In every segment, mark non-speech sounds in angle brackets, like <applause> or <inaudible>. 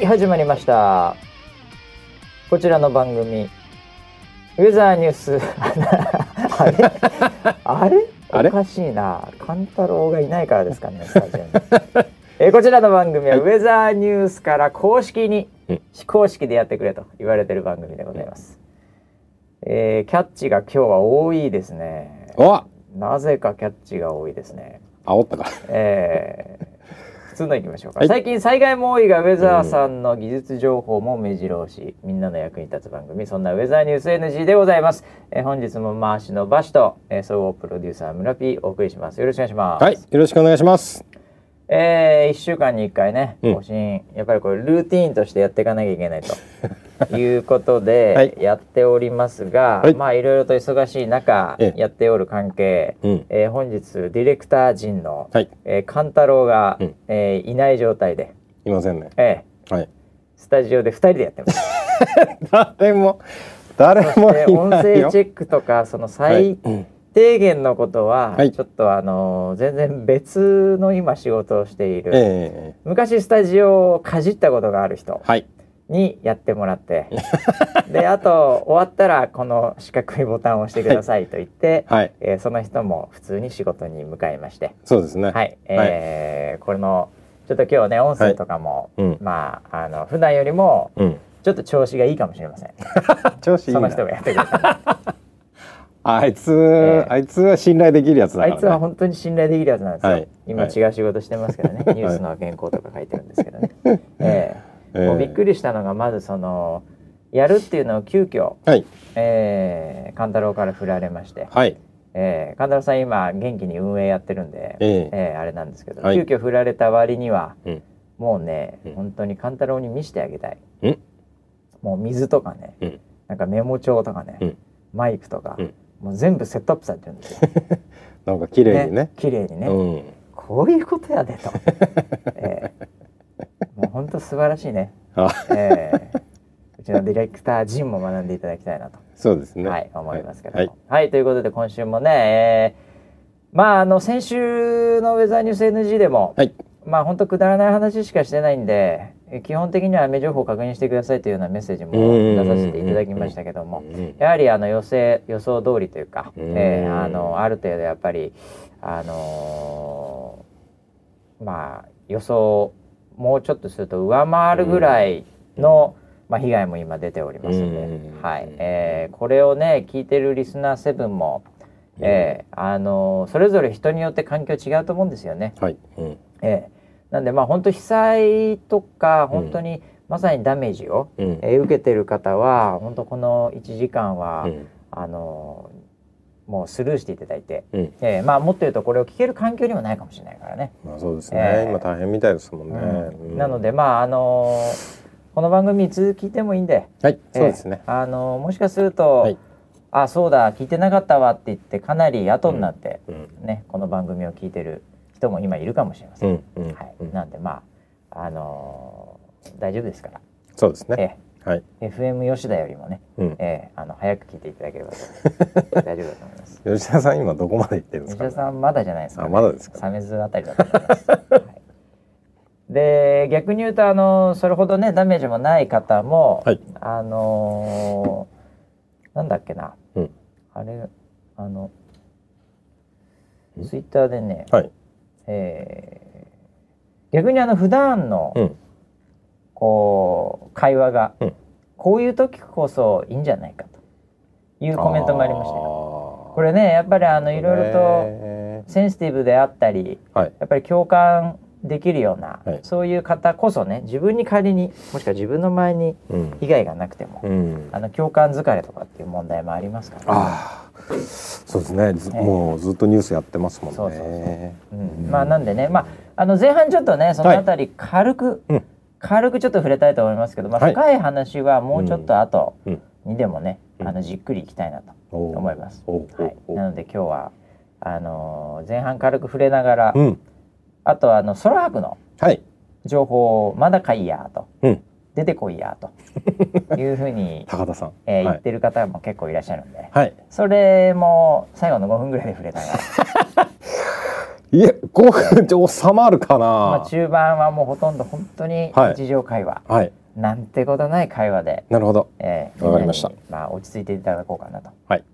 はい始まりました。こちらの番組ウェザーニュース。<laughs> あれ？あれ？あれ？おかしいな。勘太郎がいないからですかねスタジオに。えーこちらの番組はウェザーニュースから公式にうん。非公式でやってくれと言われてる番組でございます、えーキャッチが今日は多いですね。おなぜかキャッチが多いですね。煽ったか。えー普通のいきましょうか、はい。最近災害も多いがウェザーさんの技術情報も目白押しみんなの役に立つ番組そんなウェザーニュース NG でございます、えー本日も回しのバシと、えー総合プロデューサー村 P お送りします。よろしくお願いします、はい。よろしくお願いします。えー、1週間に1回ねうん。更新、やっぱりこれルーティーンとしてやっていかなきゃいけないということで、<laughs> はい。やっておりますが、はい。まあいろいろと忙しい中ええ。やっておる関係、うん。えー本日ディレクター陣の、はい。えー、勘太郎が、うん。えーいない状態で、いませんね。えーはい。スタジオで2人でやってます。<laughs> 誰も誰そも音声チェックとかそのはい。最低限のことは、はい。ちょっとあの全然別の今仕事をしている、ええ。昔スタジオをかじったことがある人。はいにやってもらって。であと終わったらこの四角いボタンを押してくださいと言って、はい。えーその人も普通に仕事に向かいまして。そうですね。はい、えーこれのちょっと今日ね音声とかも、はい。うん。まああの普段よりもうん。ちょっと調子がいいかもしれません。<laughs> 調子いいな。その人がやってくれた。<laughs> あいつ、ええあいつは信頼できるやつだね、あいつは本当に信頼できるやつなんですよ。はい。今はい。違う仕事してますけどね、<laughs> ニュースの原稿とか書いてるんですけどね。ええええもうびっくりしたのがまずそのやるっていうのを急遽、はい。えー、勘太郎から振られまして、はい。えー、勘太郎さん今元気に運営やってるんで、えええーあれなんですけど、はい。急遽振られた割にはうん。もうね、うん。本当に勘太郎に見せてあげたい。うん。もう水とかね、うん。なんかメモ帳とかね、うん。マイクとか、うん。もう全部セットアップされてるんですよ。<laughs> なんか綺麗にね綺麗にね、うん。こういうことやでと、<laughs> えーもう本当素晴らしいね、あ。えーうちのディレクター陣も学んでいただきたいなと、そうですね。はい、思いますけどはい。も、はいということで今週もね、えーまああの先週のウェザーニュース NG でも、はい。まあ本当くだらない話しかしてないんでえ基本的には雨情報を確認してくださいというようなメッセージも出させていただきましたけどもうんやはりあの予定予想通りというか、うんえーあのある程度やっぱりあのーまあ予想もうちょっとすると上回るぐらいの、まあ、被害も今出ておりますので、うん。はい。えーこれをね聞いてるリスナー7も、えーあのーそれぞれ人によって環境違うと思うんですよね。はい。うん。えーなんでまあ本当被災とか本当にまさにダメージを、うん。えー受けてる方は本当この1時間は、うん。あのーもうスルーしていただいて、うん。えーまあもっと言うとこれを聞ける環境にもないかもしれないからね。まあそうですね、ええ今大変みたいですもんね、うん。なのでまああのーこの番組いつ聞いてもいいんで、はい。そうですね、えーあのーもしかすると、はい。あそうだ聞いてなかったわって言ってかなり後になって、うん。ねこの番組を聞いてる人も今いるかもしれません。はい、うん。なんでまああのー大丈夫ですから、そうですねはい。えー FM 吉田よりもね、うん。えーあの早く聞いていただければと大丈夫だと思います。<laughs> 吉田さん今どこまで行ってるんですか、吉田さんまだじゃないですか、あまだですか？鮫洲あたりだと思います。はい。で逆に言うとあのそれほどねダメージもない方も、はい。あのーなんだっけな、うん。あれあのツイッターでね、はい。えー逆にあの普段の、うんこう会話が、うん。こういう時こそいいんじゃないかというコメントもありましたこれねやっぱりあのいろいろととセンシティブであったりはい。やっぱり共感できるような、はい。そういう方こそね自分に仮にもしくは自分の前にうん。被害がなくても、うん。あの共感疲れとかっていう問題もありますから、ああそうですね。ずええもうずっとニュースやってますもんね。まあなんでね、まあ、あの前半ちょっとねそのあたり軽く、うん軽くちょっと触れたいと思いますけど、まあ、はい。深い話はもうちょっと後うん。にでもね、うん。あのじっくりいきたいなと思います。はい、なので今日はあのー前半軽く触れながら、うん。あとあの空白のはい。情報をまだかいやとうん。出てこいやと <laughs> いうふうに、高田さん。えー言はい。ってる方も結構いらっしゃるんで、はい。それも最後の5分ぐらいで触れながら、<laughs> いえ5分で収まるかな、まあ、中盤はもうほとんど本当にはい。日常会話、はい。なんてことない会話で、なるほど。えーわかりました。まあ、落ち着いていただこうかなと。はい。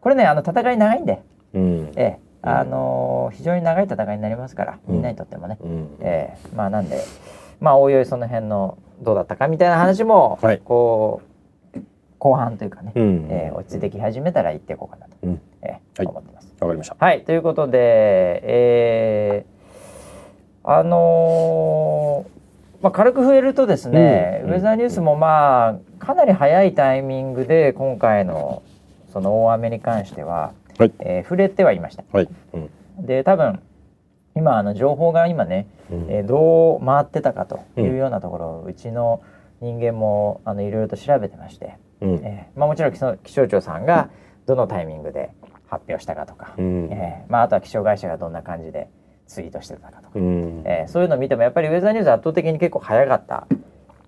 これねあの戦い長いんで、うん。えーあのー非常に長い戦いになりますからみんなにとってもね、うん。えーまあなんでまあおいおいその辺のどうだったかみたいな話も、はい。こう後半というかね、うん。えー落ち着いてき始めたら言っていこうかなと、うん。えーはい。思ってます。わかりました。はいということでえーあのーまあ、軽く触れるとですね、うんウェザーニュースもまあかなり早いタイミングで今回のその大雨に関しては、はい。えー触れてはいました。はい。うん。で多分今あの情報が今ね、うん。えーどう回ってたかというようなところをうちの人間もあのいろいろと調べてまして、うん。えーまあ、もちろん気象気象庁さんがどのタイミングで発表したかとか、うん。えーまあ、あとは気象会社がどんな感じでツイートしてたかとか、うん。えーそういうのを見てもやっぱりウェザーニュース圧倒的に結構早かった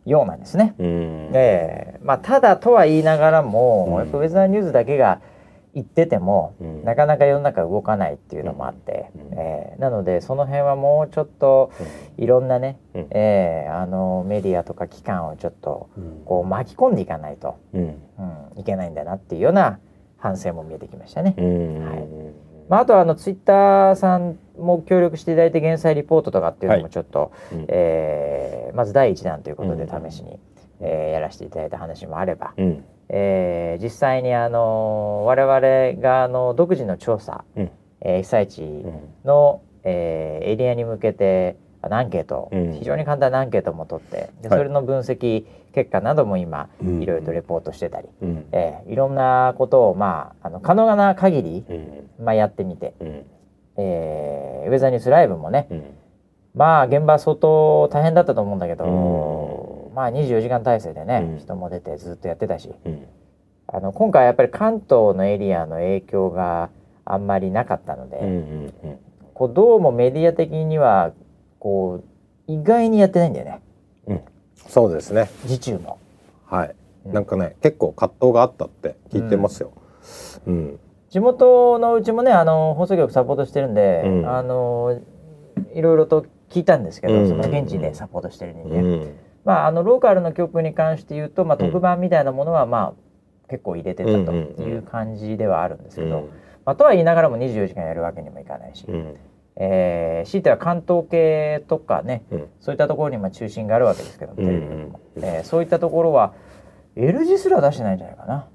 ようなんですね。うん。えーまあ、ただとは言いながらも、うん。やっぱウェザーニュースだけが言ってても、うん。なかなか世の中動かないっていうのもあって、うん。えーなのでその辺はもうちょっといろんなね、うん。えーあのメディアとか機関をちょっとうん。こう巻き込んでいかないと、うん。うん、いけないんだなっていうような反省も見えてきましたね。うん。はい。まあ、あとはあのツイッターさんも協力していただいて減災リポートとかっていうのはい。もちょっと、うん。えーまず第一弾ということでうん。試しに、えーやらせていただいた話もあれば、うん。えー実際にあの我々があの独自の調査、うん。えー被災地の、えーエリアに向けてアンケート、うん。非常に簡単なアンケートも取ってではい。それの分析結果なども今、うん。いろいろとレポートしてたり、うん。えーいろんなことを、まあ、あの可能な限り、うん。まあ、やってみて、うん。えーウェザーニュースライブもね、うん。まあ現場相当大変だったと思うんだけど、うまあ24時間体制でね、うん。人も出てずっとやってたし。うん。あの今回やっぱり関東のエリアの影響があんまりなかったので、うんうんうん。こうどうもメディア的にはこう意外にやってないんだよね。うんそうですね。受注も。はい。うん。なんかね結構葛藤があったって聞いてますよ。うん。地元のうちもねあの放送局サポートしてるんで、うん。あのいろいろと聞いたんですけど、うん。その現地でサポートしてる人間、うん。まああのローカルの局に関して言うと、まあ、うん特番みたいなものはまあ結構入れてたとうんうんうん。いう感じではあるんですけど、うん。まあ、とは言いながらも24時間やるわけにもいかないし、うんえー強いては関東系とかねうん。そういったところにまあ中心があるわけですけど、もうんえーそういったところは L 字すら出してないんじゃないかな。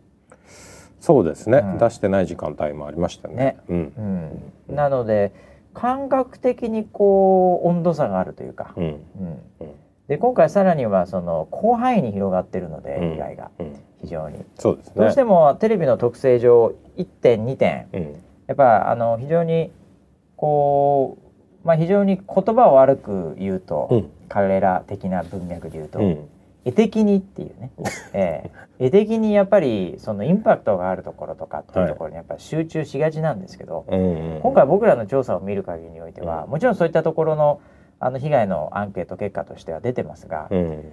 そうですね。うん。出してない時間帯もありましたね。ね。うん。うん、なので感覚的にこう温度差があるというか、うん。で今回さらにはその広範囲に広がってるので、うん。被害が。うん。非常に。そうですね。どうしてもテレビの特性上1点2点。うん。やっぱあの非常にこう、まあ、非常に言葉を悪く言うと、うん。彼ら的な文脈で言うと、うん。絵的にっていうね、<laughs> ええ。絵的にやっぱりそのインパクトがあるところとかっていうところにやっぱり集中しがちなんですけど、うん今回僕らの調査を見る限りにおいては、うん。もちろんそういったところのあの被害のアンケート結果としては出てますが、うん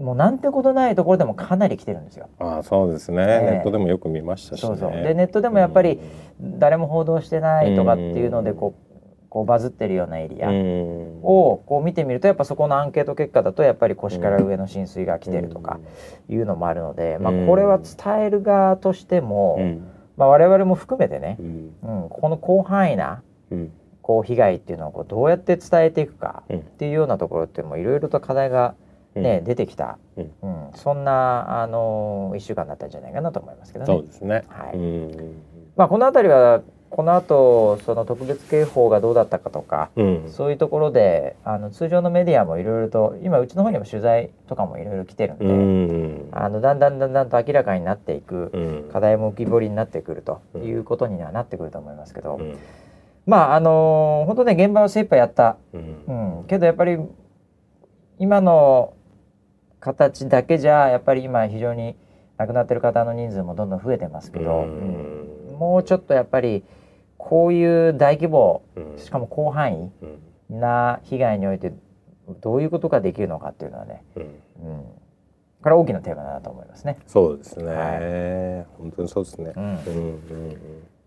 もうなんてことないところでもかなり来てるんですよ。ああそうですね、ええ。ネットでもよく見ましたしね。そうそう。でネットでもやっぱり誰も報道してないとかっていうのでうん。こうこうバズってるようなエリアうん。をこう見てみるとやっぱそこのアンケート結果だとやっぱり腰から上の浸水が来てるとかいうのもあるので、まあ、これは伝える側としても、うん。まあ、我々も含めてねう、ん。うん、この広範囲なうん。こう被害っていうのをこうどうやって伝えていくかうんっていうようなところってもいろいろと課題が、ね出てきた、うん。うん、そんな、あの1週間だったんじゃないかなと思いますけどね。そうですね。はい。うん。まあ、この辺りはこの後その特別警報がどうだったかとか、うん。そういうところであの通常のメディアもいろいろと今うちの方にも取材とかもいろいろ来てるんで、うん。あのだんだんだんだんと明らかになっていく、うん。課題も浮き彫りになってくるということにはなってくると思いますけど、うん。まああの本当ね現場は精一杯やった、うん。うん、けどやっぱり今の形だけじゃやっぱり今非常に亡くなってる方の人数もどんどん増えてますけど、うん。うんもうちょっとやっぱりこういう大規模うん。しかも広範囲うん。な被害においてどういうことができるのかっていうのはね、うん。うん、これは大きなテーマだなと思いますね。そうですね、は本当にそうですね。うんうんうん。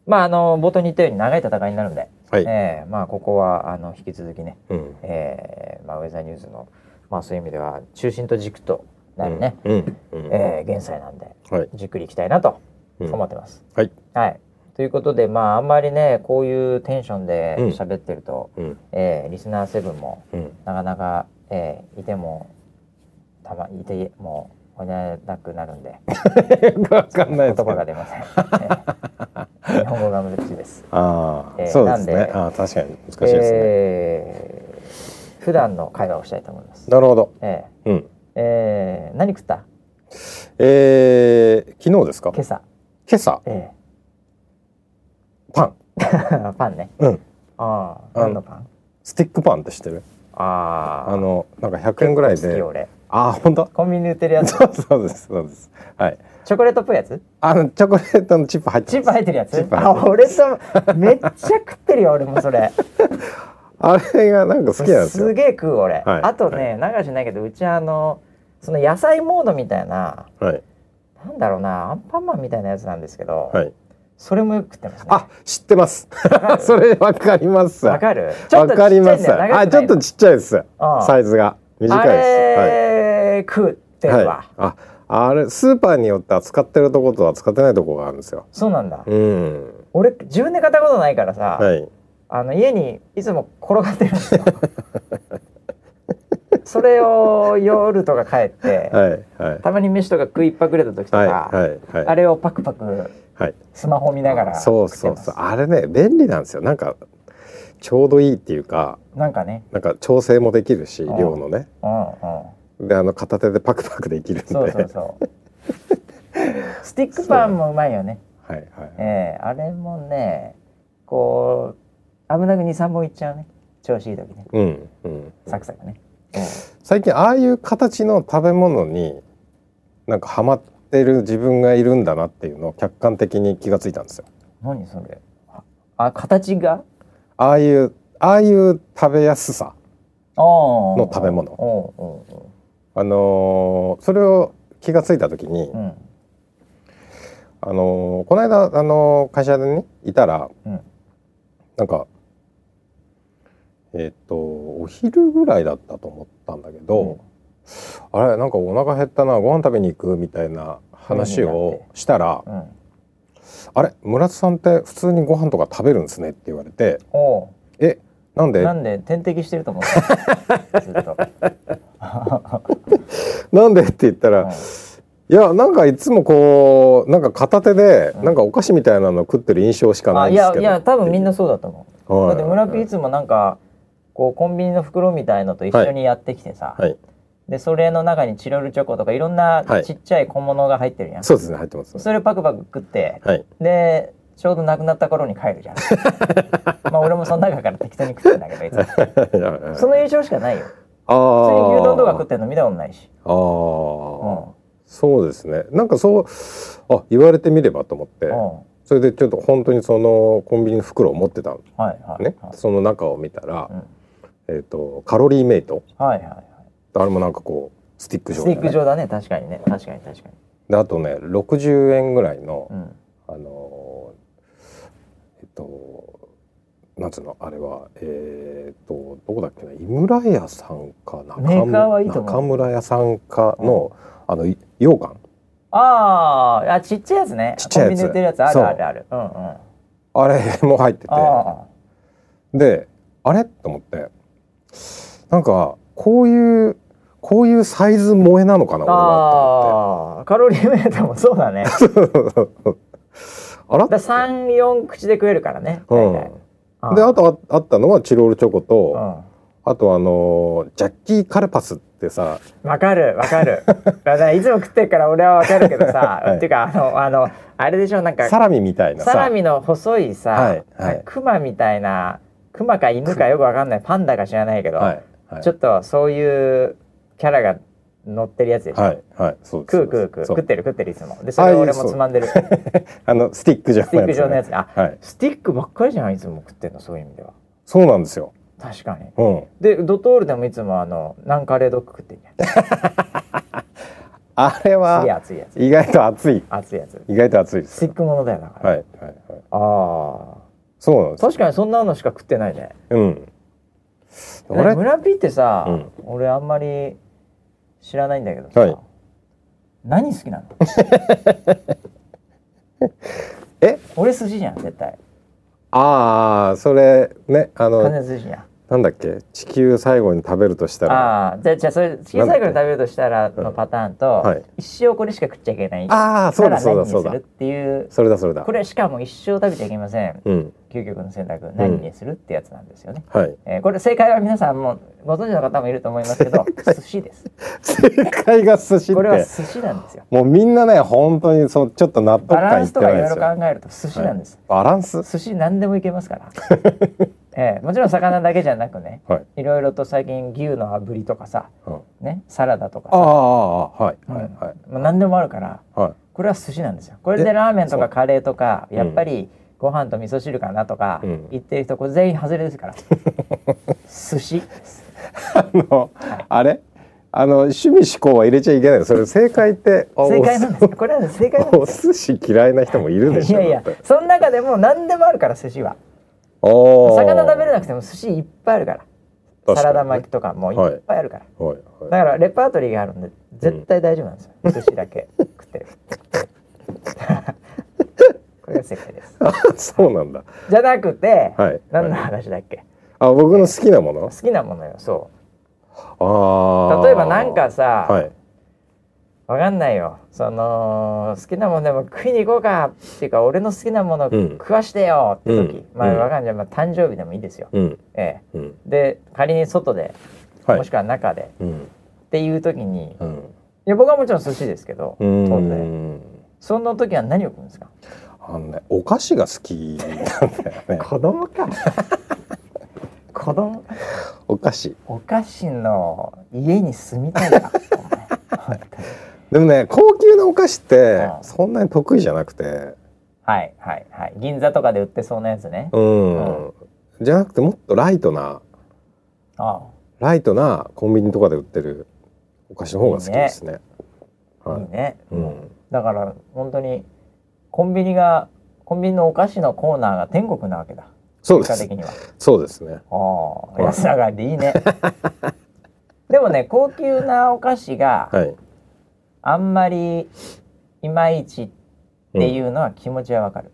まああの冒頭に言ったように長い戦いになるんで、はい。えーまあここはあの引き続きね、うん。えーまあウェザーニューズのまあそういう意味では中心と軸となるね、うんうんえー現在なんではい。じっくりいきたいなとうん。思ってます。はい。はい。ということでまああんまりねこういうテンションでうん。喋ってると、うん。えーリスナーセブンもうん。なかなか、えーいてもたまいてもおねなくなるんで <laughs> わかんない言葉が出ません。<laughs> えー日本語が難しいです。ああ、えーそうですね。あ確かに難しいですね、えー普段の会話をしたいと思います。なるほどえうんーえー何食った？えー、昨日ですか？今朝。今朝？えパンー <laughs> パンね。うんああ、何のパン？スティックパンって知ってる？ああ。あのなんか100円ぐらいで結構好き俺。あ本当？コンビニで売ってるやつ。そうそうですそうですはいチョコレートっぽいやつ？あのチョコレートのチップ入ってますチップ入ってるやつ？あ、俺とめっちゃ食ってるよ俺もそれ。<laughs> あれがなんか好きなんですよ。すげえ食う俺。はい。あとね、流しないけどうちあのその野菜モードみたいな。はい。なんだろうなアンパンマンみたいなやつなんですけど、はい。それもよく食ってますね。あ知ってます。<laughs> それわかります。わかる？わかります。あちょっとちっちゃいです。うん。サイズが。短いあです。はいれ、食ってるわ、はい、ああれスーパーによって扱ってるとこと扱ってないとこがあるんですよ。そうなんだ。うん。俺自分で買ったことないからさ、はい。あの家にいつも転がってるんですよ。<laughs> それを夜とか帰って、はいはいたまに飯とか食いっぱくれた時とか、はいはいはい。あれをパクパクはい。スマホ見ながらそうそうそう。あれね便利なんですよ。なんかちょうどいいっていうか、なんかね、なんか調整もできるしうん量のね。うんうん、であの片手でパクパクできるんで。そうそうそう。スティックパンもうまいよね。<laughs> はいはい。ええあれもね、こう危なく二三本いっちゃうね。調子いい時ね、うんうん。サクサクね。最近ああいう形の食べ物になんかハマってる自分がいるんだなっていうのを客観的に気がついたんですよ。何それ？あ、形が？ああいうああいう食べやすさ。のの食べ物あのーそれを気がついた時に、ううんあのーこの間、あのー会社でねいたらうんなんかえっ、とお昼ぐらいだったと思ったんだけど、あれなんかお腹減ったなご飯食べに行くみたいな話をしたらうん。「あれ村津さんって普通にご飯とか食べるんですね」って言われておう「えなんで？なんで？点滴してると思った。<laughs> ずっと。<laughs> なんで?」って言ったら「いやなんかいつもこうなんか片手でうんなんかお菓子みたいなの食ってる印象しかなあいいんですけど」やいや多分みんなそうだと思う。はいだって村ピいつもなんかこうコンビニの袋みたいのと一緒にやってきてさ、はい。でそれの中にチロルチョコとかいろんなはい。ちっちゃい小物が入ってるやん。そうですね入ってます。それパクパク食ってはい。でちょうどなくなった頃に帰るじゃん。<laughs> まあ俺もその中から適当に食ってんだけどいつも。その印象しかないよ。ああ普通に牛丼とか食ってんの見たことないし。ああ、うん。そうですね。なんかそうあ言われてみればと思って。うん。それでちょっと本当にそのコンビニの袋を持ってたの。はいはいねはい。その中を見たら、うんえっ、とカロリーメイト。はいはいはい。あれもなんかこうスティック状スティック状だね。確かにね。確かに確かに。であとね60円ぐらいの、うん。あのーえっとなんつうの？あれはえっ、とどこだっけな？井村屋さんか中メーカーはいい中村屋さんかの、あのい羊羹あーあちっちゃいやつね。ちっちゃいやつ。てるやつあるあるある。う。んうん。あれも入ってて。あであれ？と思ってなんかこういうこういうサイズ萌えなのかな俺はあーカロリーメイトもそうだね。<laughs> あら？だ三四口で食えるからね大体。うん、であとああったのはチロルチョコと、うん。あとあのージャッキー・カルパスってさ。わかるわかる。だからいつも食ってるから俺はわかるけどさ、<laughs> はい。っていうかあのあのあれでしょなんか。サラミみたいなさ。サラミの細いさ、はいはい。クマみたいなクマか犬かよくわかんない。パンダか知らないけど、はい。はい。ちょっとそういうキャラが乗ってるやつでしょ、はい。はい。そうです。食う食う食う。食ってる食ってるいつも。でそれを俺もつまんでる。ス <laughs> あのスティック状ティック状のやつ。あ、はい。スティックばっかりじゃんいつも食ってんのそういう意味では。そうなんですよ。確かに。うん。でドトールでもいつもあのナンカレードッグ食ってんじゃん。<laughs> あれは熱いやつ意外と熱い。熱いやつ。意外と熱いです。スティックものだよだから、はいはいはい。ああそうなんです。確かにそんなのしか食ってないね。うん。え俺村ピーってさ、うん。俺あんまり知らないんだけどさ、はい。何好きなの？<laughs> え？俺寿司じゃん絶対。ああそれねあの完全寿司じゃんなんだっけ？地球最後に食べるとしたら。ああじゃあじゃあそれ小さい頃に食べるとしたらのパターンと、はい。一生これしか食っちゃいけない。ああそうだそうだそうだ。っていう。それだそれだ。これしかも一生食べちゃいけません。うん。究極の選択。何にするってやつなんですよね、はい。えーこれ正解は皆さんもご存知の方もいると思いますけど <laughs> 寿司です。正解が寿司っこれはて寿司なんですよ。もうみんなね本当にそうちょっと納得バラ感いってンスとかいろいないですよろ考えると寿司なんです、バランス？寿司何でもいけますから、<laughs> ええもちろん魚だけじゃなくねはい。いろいろと最近牛の炙りとかさ、うん。ね、サラダとかああさああはいうん。はいはい。まあ、何でもあるからはい。これは寿司なんですよ。これでえラーメンとかカレーとかうんやっぱりご飯と味噌汁かなとかうん。言ってる人これ全員外れですから。<laughs> 寿司。あのあれ？あの趣味思考は入れちゃいけないそれ正解って？あ <laughs> 正解なんですよ。これはね正解なんおですよ。寿司嫌いな人もいるでしょいやいやその中でも何でもあるから寿司は。おー魚食べれなくても寿司いっぱいあるから。サラダ巻きとかもいっぱいあるから、はいはい。だからレパートリーがあるんで絶対大丈夫なんですよ、寿司だけ食ってる。<laughs> これが正解です。あそうなんだ。じゃなくて、はい。何の話だっけ？あ僕の好きなもの？好きなものよそああう例えばなんかさ、はいわかんないよ。その好きなものでも食いに行こうかっていうか俺の好きなものうん。食わしてよって時、うん。まあうん。わかんない、まあ、誕生日でもいいですよ、うん。ええ。うん。で仮に外で、はい。もしくは中でうん。っていう時に、いうん。や僕はもちろん寿司ですけど当然んその時は何を食うんですか？あのねお菓子が好きなんだよね。<laughs> 子供か。<laughs> 子供？お菓子。お菓子の家に住みたいか。お <laughs> 前本当にでもね高級なお菓子ってうん。そんなに得意じゃなくて。はいはいはい。銀座とかで売ってそうなやつね。うん、じゃなくてもっとライトな。あライトなコンビニとかで売ってるお菓子の方が好きですね。いいい。ね、うん。だから本当にコンビニがコンビニのお菓子のコーナーが天国なわけだ。そうです。結果的には。そうですね。ああ安上がりでいいね。でもね高級なお菓子がはいあんまりいまいちっていうのは気持ちはわかる、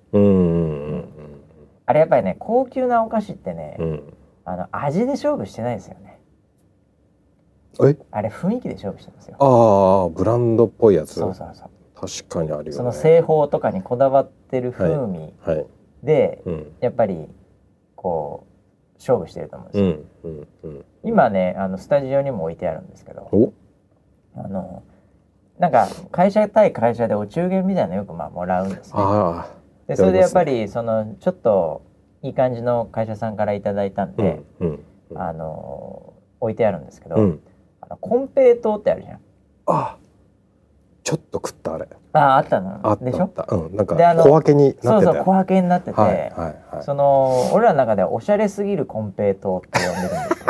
あれやっぱりね高級なお菓子ってね、うん。うんあの味で勝負してないですよね。え？あれ雰囲気で勝負してますよ。ああブランドっぽいやつ。そうそうそう。確かにあるよね。その製法とかにこだわってる風味はい。で、うん。やっぱりこう勝負してると思うんですよ、今ねあのスタジオにも置いてあるんですけどお？あのなんか会社対会社でお中元みたいなのよくまあもらうんですね。あでそれでやっぱりそのちょっといい感じの会社さんからいただいたんあで、うんうんあの置いてあるんですけど、うん。あのコンペイトーってあるじゃん。あちょっと食ったあれ。あああったのあでしょ？うんなんか小分けになそうそう小分けになってて、はいはい。はいその俺らの中ではおしゃれすぎるコンペイトーって呼んでるんです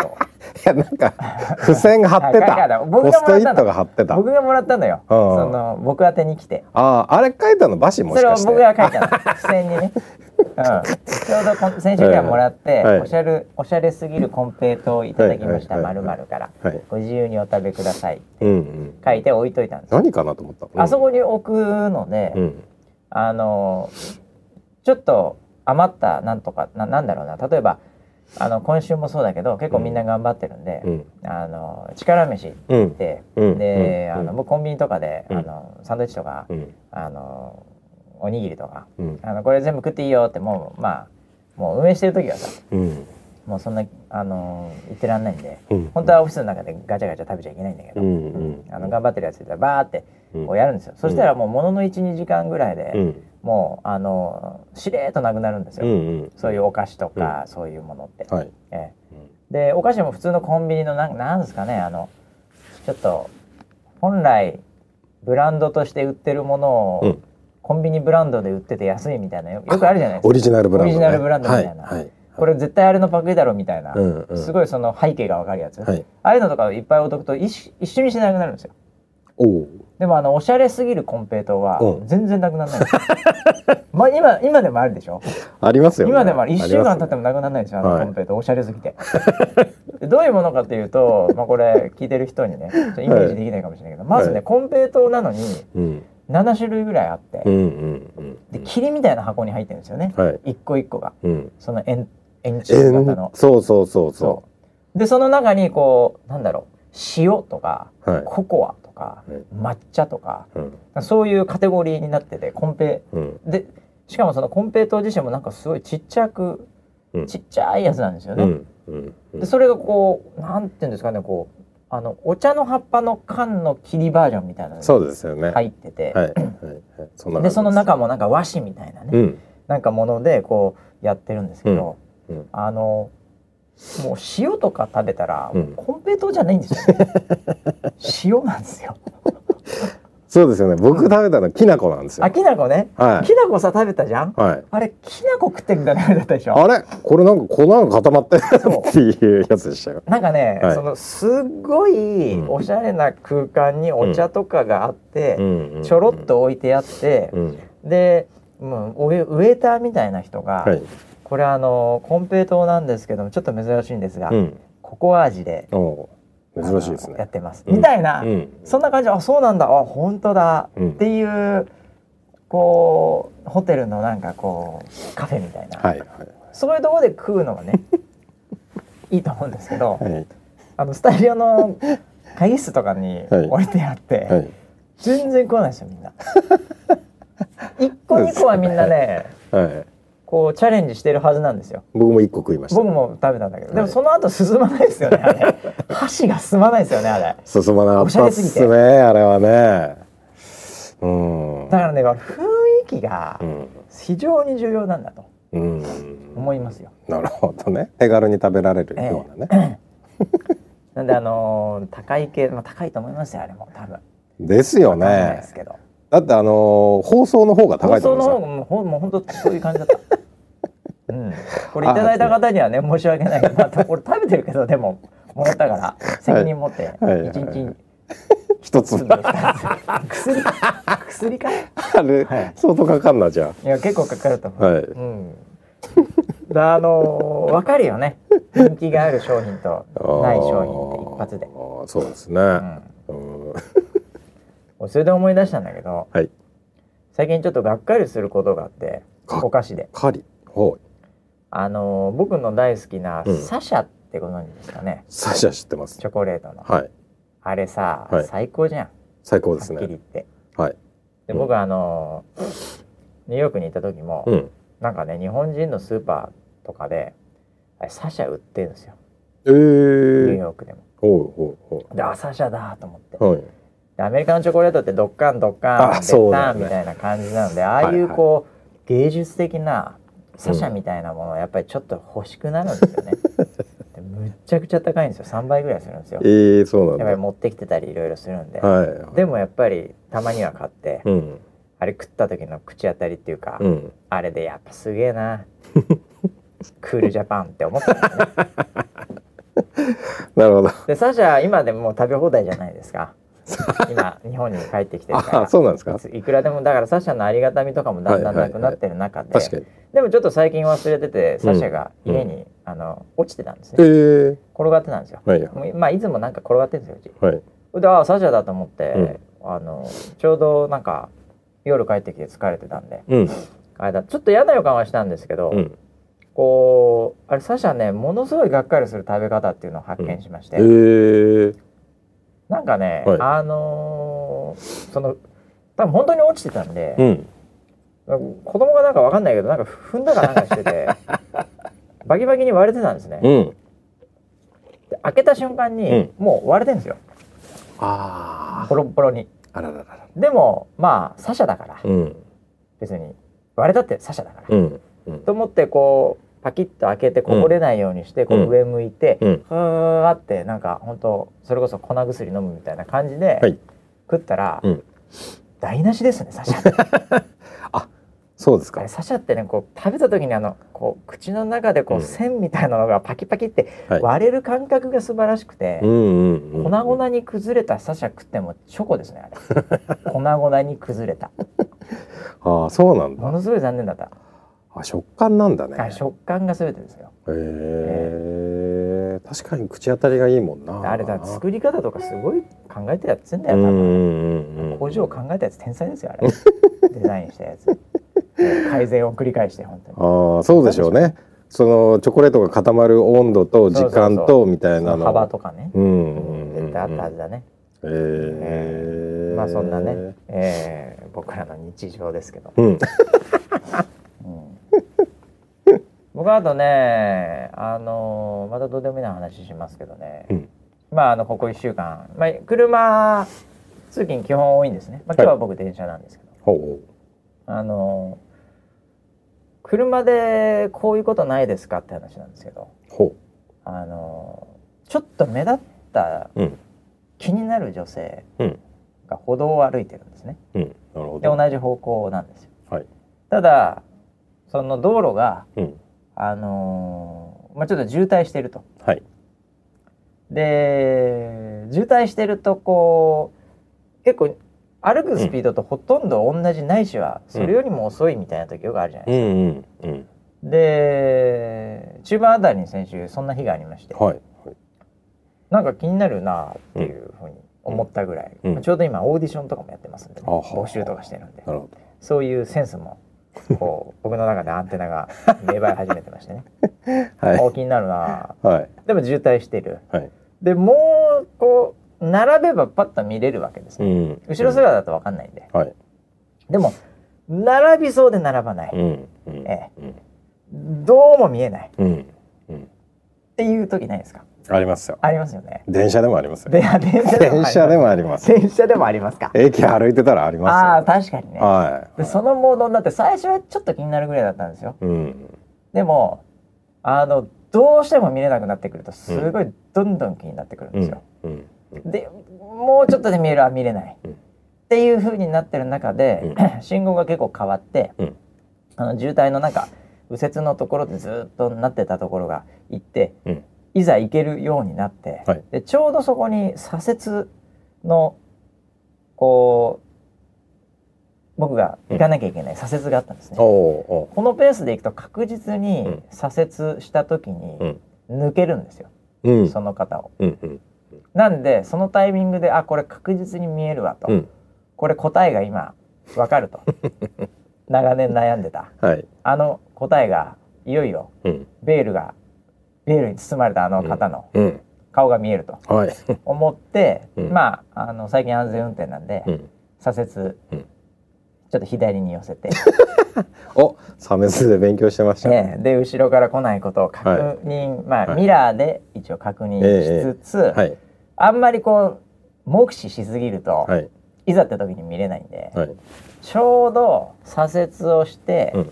やなんか付箋が貼ってはいた。僕ポがもらったの。ストイットが貼ってた。僕がもらったのよ、うん。その僕宛てに来て。あああれ書いたのバシもしかして。僕が書いたの。付箋にね、<laughs> うん、ちょうどこ先週ではもらって、はい。おしゃれおしゃれすぎるコンペイトーをいただきました。はいまるはいはい。から、はい。ご自由にお食べくださいうんうん。書いて置いといたんですよ、何かなと思ったうん。あそこに置くので、うん。あのちょっと余ったなんとかななんだろうな。例えばあの今週もそうだけど結構みんな頑張ってるんで、うん。あの力飯うん。で、うん。で、うん。あの僕コンビニとかで、うん。あのサンドイッチとか、うん。あのおにぎりとかうん。あのこれ全部食っていいよってもうまあもう運営してる時はさうん。もうそんなあの言ってらんないんでうん。本当はオフィスの中でガチャガチャ食べちゃいけないんだけど、あの頑張ってるやついたらバーってうん。こうやるんですよ、そしたらもうものの12時間ぐらいで、うんもうあのしれーっとなくなるんですよ、うんうん。そういうお菓子とか、そういうものって。はい。ええ。でお菓子も普通のコンビニのなんなんですかねあのちょっと本来ブランドとして売ってるものを、うん。コンビニブランドで売ってて安いみたいなよよくあるじゃないですか。<laughs> オリジナルブランドね。オリジナルブランドみたいな。はいはい。これ絶対あれのパクリだろみたいな、うんうん。すごいその背景がわかるやつ、はい。ああいうのとかをいっぱいお得と一緒一緒にしなくなるんですよ。おおでもあのおしゃれすぎるコンペイトーはうん。全然なくならない。ですよまあ今今でもあるでしょ？ありますよね。今でもある1週間経ってももなくならないですよあのはい。コンペイトーおしゃれすぎてで <laughs> どういうものかというと、まあ、これ聞いてる人にねイメージできないかもしれないけど、まずね、はい。コンペイトーなのにうん。7種類ぐらいあって、うんうんうん。で桐みたいな箱に入ってるんですよね、はい。一個一個が。うん。その円円え柱型の。ん、そうそうそうそそう。でその中にこうなんだろう塩とかうはい。ココアとか、はい抹茶とかうん。そういうカテゴリーになっててコンペ。うん。でしかもそのコンペイトー自身もなんかすごいちっちゃく、うん。ちっちゃいやつなんですよね。でそれがこうなんていうんですかねこうあのお茶の葉っぱの缶の切りバージョンみたいなのそうがですよね。入ってて、でその中もなんか和紙みたいなね、うん。なんかものでこうやってるんですけど、あのもう塩とか食べたら、うん。コンペイトーじゃないんですよ、ね、<laughs> 塩なんですよ。そうですよね。僕食べたのきな粉なんですよ。あきなこね、はい。きなこさ食べたじゃん？はい。あれきなこ食ってみたいな感じだったでしょ。あれ？これなんか粉が固まってるっていうやつでしたよ。なんかね、はい。そのすっごいうん。おしゃれな空間にお茶とかがあって、うん。ちょろっと置いてあって、うん。で、もうウェウェーターみたいな人が、はいこれあのコンペイトーなんですけどもちょっと珍しいんですが、うん。ココア味でお珍しいですね。やってます、うん。みたいな、うん。そんな感じあそうなんだあ本当だ、うん。っていうこうホテルのなんかこうカフェみたいな、はいはいそういうところで食うのがね <laughs> いいと思うんですけど、はい。あのスタジオの会議室とかにはい。置いてあって、はい。全然食わないですよみんな。<laughs> 一個二個はみんなね。はいこうチャレンジしてるはずなんですよ。僕も一個食いました僕も食べたんだけど、でもはいその後進まないですよねあれ。<laughs> 箸が進まないですよねあれ。進まなかおしゃったっれすぎてすねあれはねうんだからね雰囲気がうん非常に重要なんだとうん思いますよ。なるほどね手軽に食べられるようなね、<laughs> なんであのー高い系まあ高いと思いますよあれも多分。ですよねですけど。だってあのー放送の方が高放いと送の思うんですよ方がもうほんもう本当そういう感じだった。うん、これいただいた方にはね申し訳ないけど、ま <laughs> たこれ食べてるけどでももらったから責任持って一日一つ。薬薬か？あれ、はい。相当かかんなじゃいや結構かかると思う。あはい、うん。だあのー、分かるよね。人気がある商品とない商品って一発で。そうですね、うん。うん。それで思い出したんだけどはい。最近ちょっとがっかりすることがあってがお菓子で。カリほいあのー僕の大好きなうん。サシャってご存知ですかね、サシャ知ってます。チョコレートの、はい。あれさ、はい。最高じゃん。最高ですはっきり言ねって。はい。で僕はあのーニューヨークに行った時も、うん。なんかね日本人のスーパーとかでサシャ売ってるんですよ。えニューー、ヨークでも。ほうほうほであサシャだと思って。うはい。でアメリカのチョコレートってドッカンドッカンあデッタンみたいな感じなのでああいはいうはいこう芸術的なサシャみたいなものをやっぱりちょっと欲しくなるんですよね。<laughs> でむっちゃくちゃ高いんですよ。3倍ぐらいするんですよ。えー、そうなんだ。やっぱり持ってきてたりいろいろするんで、はい。でもやっぱりたまには買って、うん。あれ食った時の口当たりっていうか、うん。あれでやっぱすげえな。<laughs> クールジャパンって思ったんですね。<laughs> なるほど。でサシャ今でも食べ放題じゃないですか今日本に帰ってきてるから。あそうなんですか？いくらでもだからサシャのありがたみとかもだんだんなくなってる中で、確かに。でもちょっと最近忘れててサシャが家に、あの落ちてたんですえねー、転がってたんですよ。はい。まあいつもなんか転がってるんですようち。はい。でああサシャだと思って、あのちょうどなんか夜帰ってきて疲れてたんでうん。あれだちょっと嫌な予感はしたんですけど、うん。こうあれサシャねものすごいがっかりする食べ方っていうのを発見しまして、え。ー、なんかね、はい。あのーその多分本当に落ちてたんでう、ん。子供がなんかわかんないけどなんか踏んだかなんかしてて <laughs> バキバキに割れてたんですね、うん。で開けた瞬間に、もう割れてるんですよ。あボロッボロに。ああらららら。でもまあサシャだから、うん。別に割れたってサシャだから、うん。うん。と思ってこうパキッと開けてこぼれないようにして、こううん上向いて、うん。ふーってなんか本当それこそ粉薬飲むみたいな感じで、はい。食ったら、うん。台無しですねサシャそ <laughs> そうですか。サシャってねこう食べた時にあのこう口の中でこううん。線みたいなのがパキパキってはい。割れる感覚が素晴らしくて、うんうんうん粉々に崩れたサシャ食ってもチョコですねあれ。粉々に崩れた。<laughs> ああそうなんだ。ものすごい残念だった、あ食感なんだね。あ食感が全てですよ。へえ確かに口当たりがいいもんな。あれだ作り方とかすごい考えてやってんだよ多分。工場考えたやつ天才ですよあれ。<laughs> デザインしたやつ。改善を繰り返して本当に。ああそうでしょうね。そのチョコレートが固まる温度と時間とみたいなの。幅とかね、うんううんんうん。絶対あったはずだね、へえまあそんなね、えー僕らの日常ですけど、うんうん僕はあとねあのーまたどうでもいいな話しますけどね、うん。まああのここ1週間、まあ、車通勤基本多いんですね、まあ、今日は僕電車なんですけど、ほあのー車でこういうことないですかって話なんですけど。あのーちょっと目立ったううん。気になる女性うん。が歩道を歩いてるんですね。うん。なるほでど同じ方向なんですよ。はい。ただその道路がうんあのーまあちょっと渋滞してると。はい。で渋滞してるとこう結構歩くスピードとほとんど同じないしはそれよりも遅いみたいな時よくあるじゃないですか、うんうんうん。で中盤あたりに先週そんな日がありまして、はいはい。なんか気になるなっていうふうに思ったぐらい、うん。まあちょうど今オーディションとかもやってますんで、ね。募集とかしてるんで。なるほそういうセンスもこう僕の中でアンテナが芽生え始めてましてね、ど <laughs> はい。お気になるな。はい。でも渋滞してる。はい。でもうこう並べばパッと見れるわけですうね、ん。後ろ姿だと分かんないんで、はい。でも並びそうで並ばない、うん。うん。えうん。どうも見えない。っうん。うん。ていう時ないですか？ありますよ。ありますよね。電車でもありますよ。で電車でもあります。電車でもあります。か？駅歩いてたらありああます確かにね。よはい。でそのモードになって最初はちょっと気になるぐらいだったんですよ。うん。でもあのどうしても見れなくなってくるとすごいどんどん気になってくるんうんですよ、うん。うん。でもうちょっとで見えるあ見れない、うん。っていう風になってる中で、<clears throat> 信号が結構変わって、うん。あの渋滞の中右折のところでずっとなってたところが行って、うんいざ行けるようになって、はい。でちょうどそこに左折のこう僕が行かなきゃいけない左折があったんですね。おうおこのペースで行くと確実にうん。左折した時にうん。抜けるんですよ、ううん。その方を。うんうん。なんでそのタイミングであこれ確実に見えるわと、うん。これ答えが今わかると。<laughs> 長年悩んでた。はい。あの答えがいよいようん。ベールがベールに包まれたあの方のうん。顔が見えるとはい。思って、うん。まああの最近安全運転なんで、うん。左折、うん。ちょっと左に寄せて、<laughs> おサメスで勉強してました。ねええ。で後ろから来ないことを確認、まあ、はい。ミラーで一応確認しつつ、はい。あんまりこう目視しすぎると、はい。いざって時に見れないんで、はい。ちょうど左折をして、うん。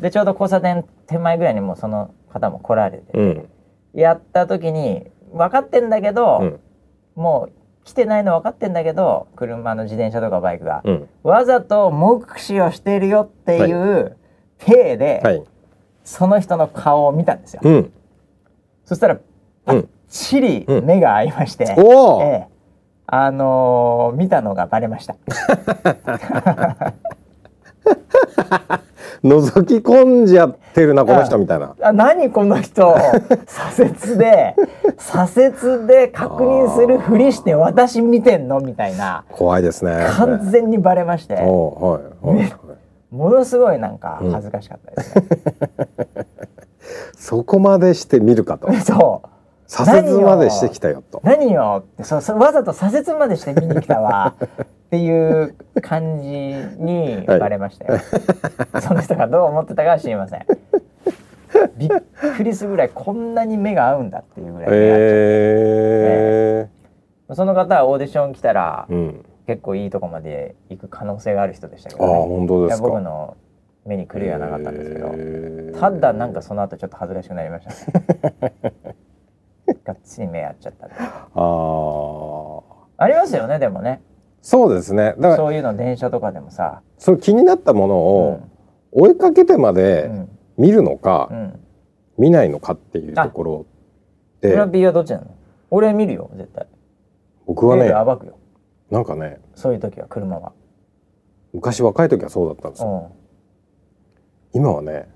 でちょうど交差点手前ぐらいにもうその方も来られて、うん。やった時に分かってんだけど、うん。もう来てないの分かってんだけど車の自転車とかバイクが、うん。わざと目視をしているよっていう体で、はい。その人の顔を見たんですよ。うん。そしたらうん。ばっちり目が合いまして、ええ。あのー見たのがバレました。<laughs> 覗き込んじゃってるなこの人みたいな。あ何この人？<laughs> 左折で左折で確認するふりして私見てんの？みたいな。怖いですね。完全にバレまして。はいはいものすごいなんか恥ずかしかったですね。<laughs> そこまでして見るかと。<laughs> そう。左折までしてきたよと。何よ？ってそうそうわざと左折までして見に来たわっていう感じに <laughs> バレましたよ、<laughs> その人がどう思ってたかは知りません。びっくりするぐらいこんなに目が合うんだっていうぐらい目が合っちゃってえその方はオーディション来たら、ーうん。結構いいとこまで行く可能性がある人でしたけああど、ね、いや本当ですか。僕の目に来るようはなかったんですけど、へー。ただなんかその後ちょっと恥ずかしくなりましたね。がっつり目合っちゃったあありますよねでもねそうですね。だからそういうの電車とかでもさ、そう気になったものを、追いかけてまうでん。見るのか、うん。見ないのかっていうところで。村 B はどっちなの？俺は見るよ絶対。ル僕はね暴くよ。なんかねそういう時は車は。昔若い時はそうだったんですよ。うん。今はね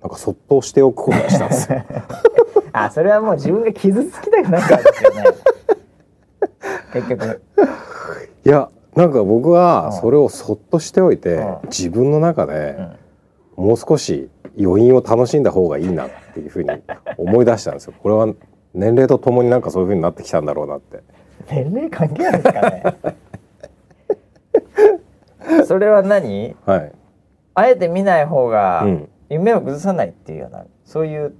なんかそっとしておくことにしたんですよ。<laughs> あそれはもう自分が傷つきたくないからですよね結局いやなんか僕うん。はそれをそっとしておいてうん。自分の中うでん。もう少し余韻を楽しんだ方がいいなっていうふうに思い出したんですよ。これは年齢とともになんかそういうふうになってきたんだろうなって。年齢関係あるんですかね。<laughs> それは何？はい、あえて見ない方がうん、夢を崩さないっていうようなそういう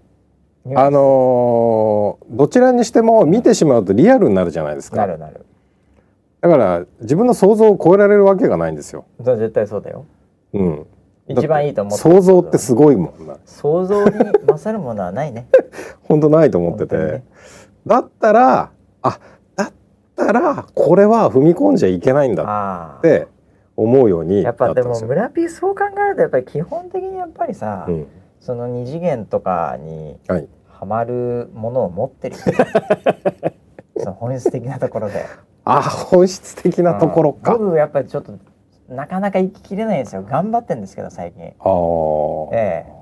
あのーどちらにしても見てしまうとリアルになるじゃないですか。なるなるだから自分の想像を超えられるわけがないんですよ、絶対そうだよ。うん、一番いいと思って想像ってすごいもんな。想像に勝るものはないね。<laughs> 本当ないと思ってて、ね。だったらあだったらこれは踏み込んじゃいけないんだって思うようになやっぱでも。村 P そう考えるとやっぱり基本的にやっぱりさ、うん、その二次元とかにはい。ハマるものを持ってるよ <laughs> その本質的なところであ本質的なところか。うん。僕やっぱりちょっとなかなか生ききれないんですよ。頑張ってんですけど最近。あー。ええ。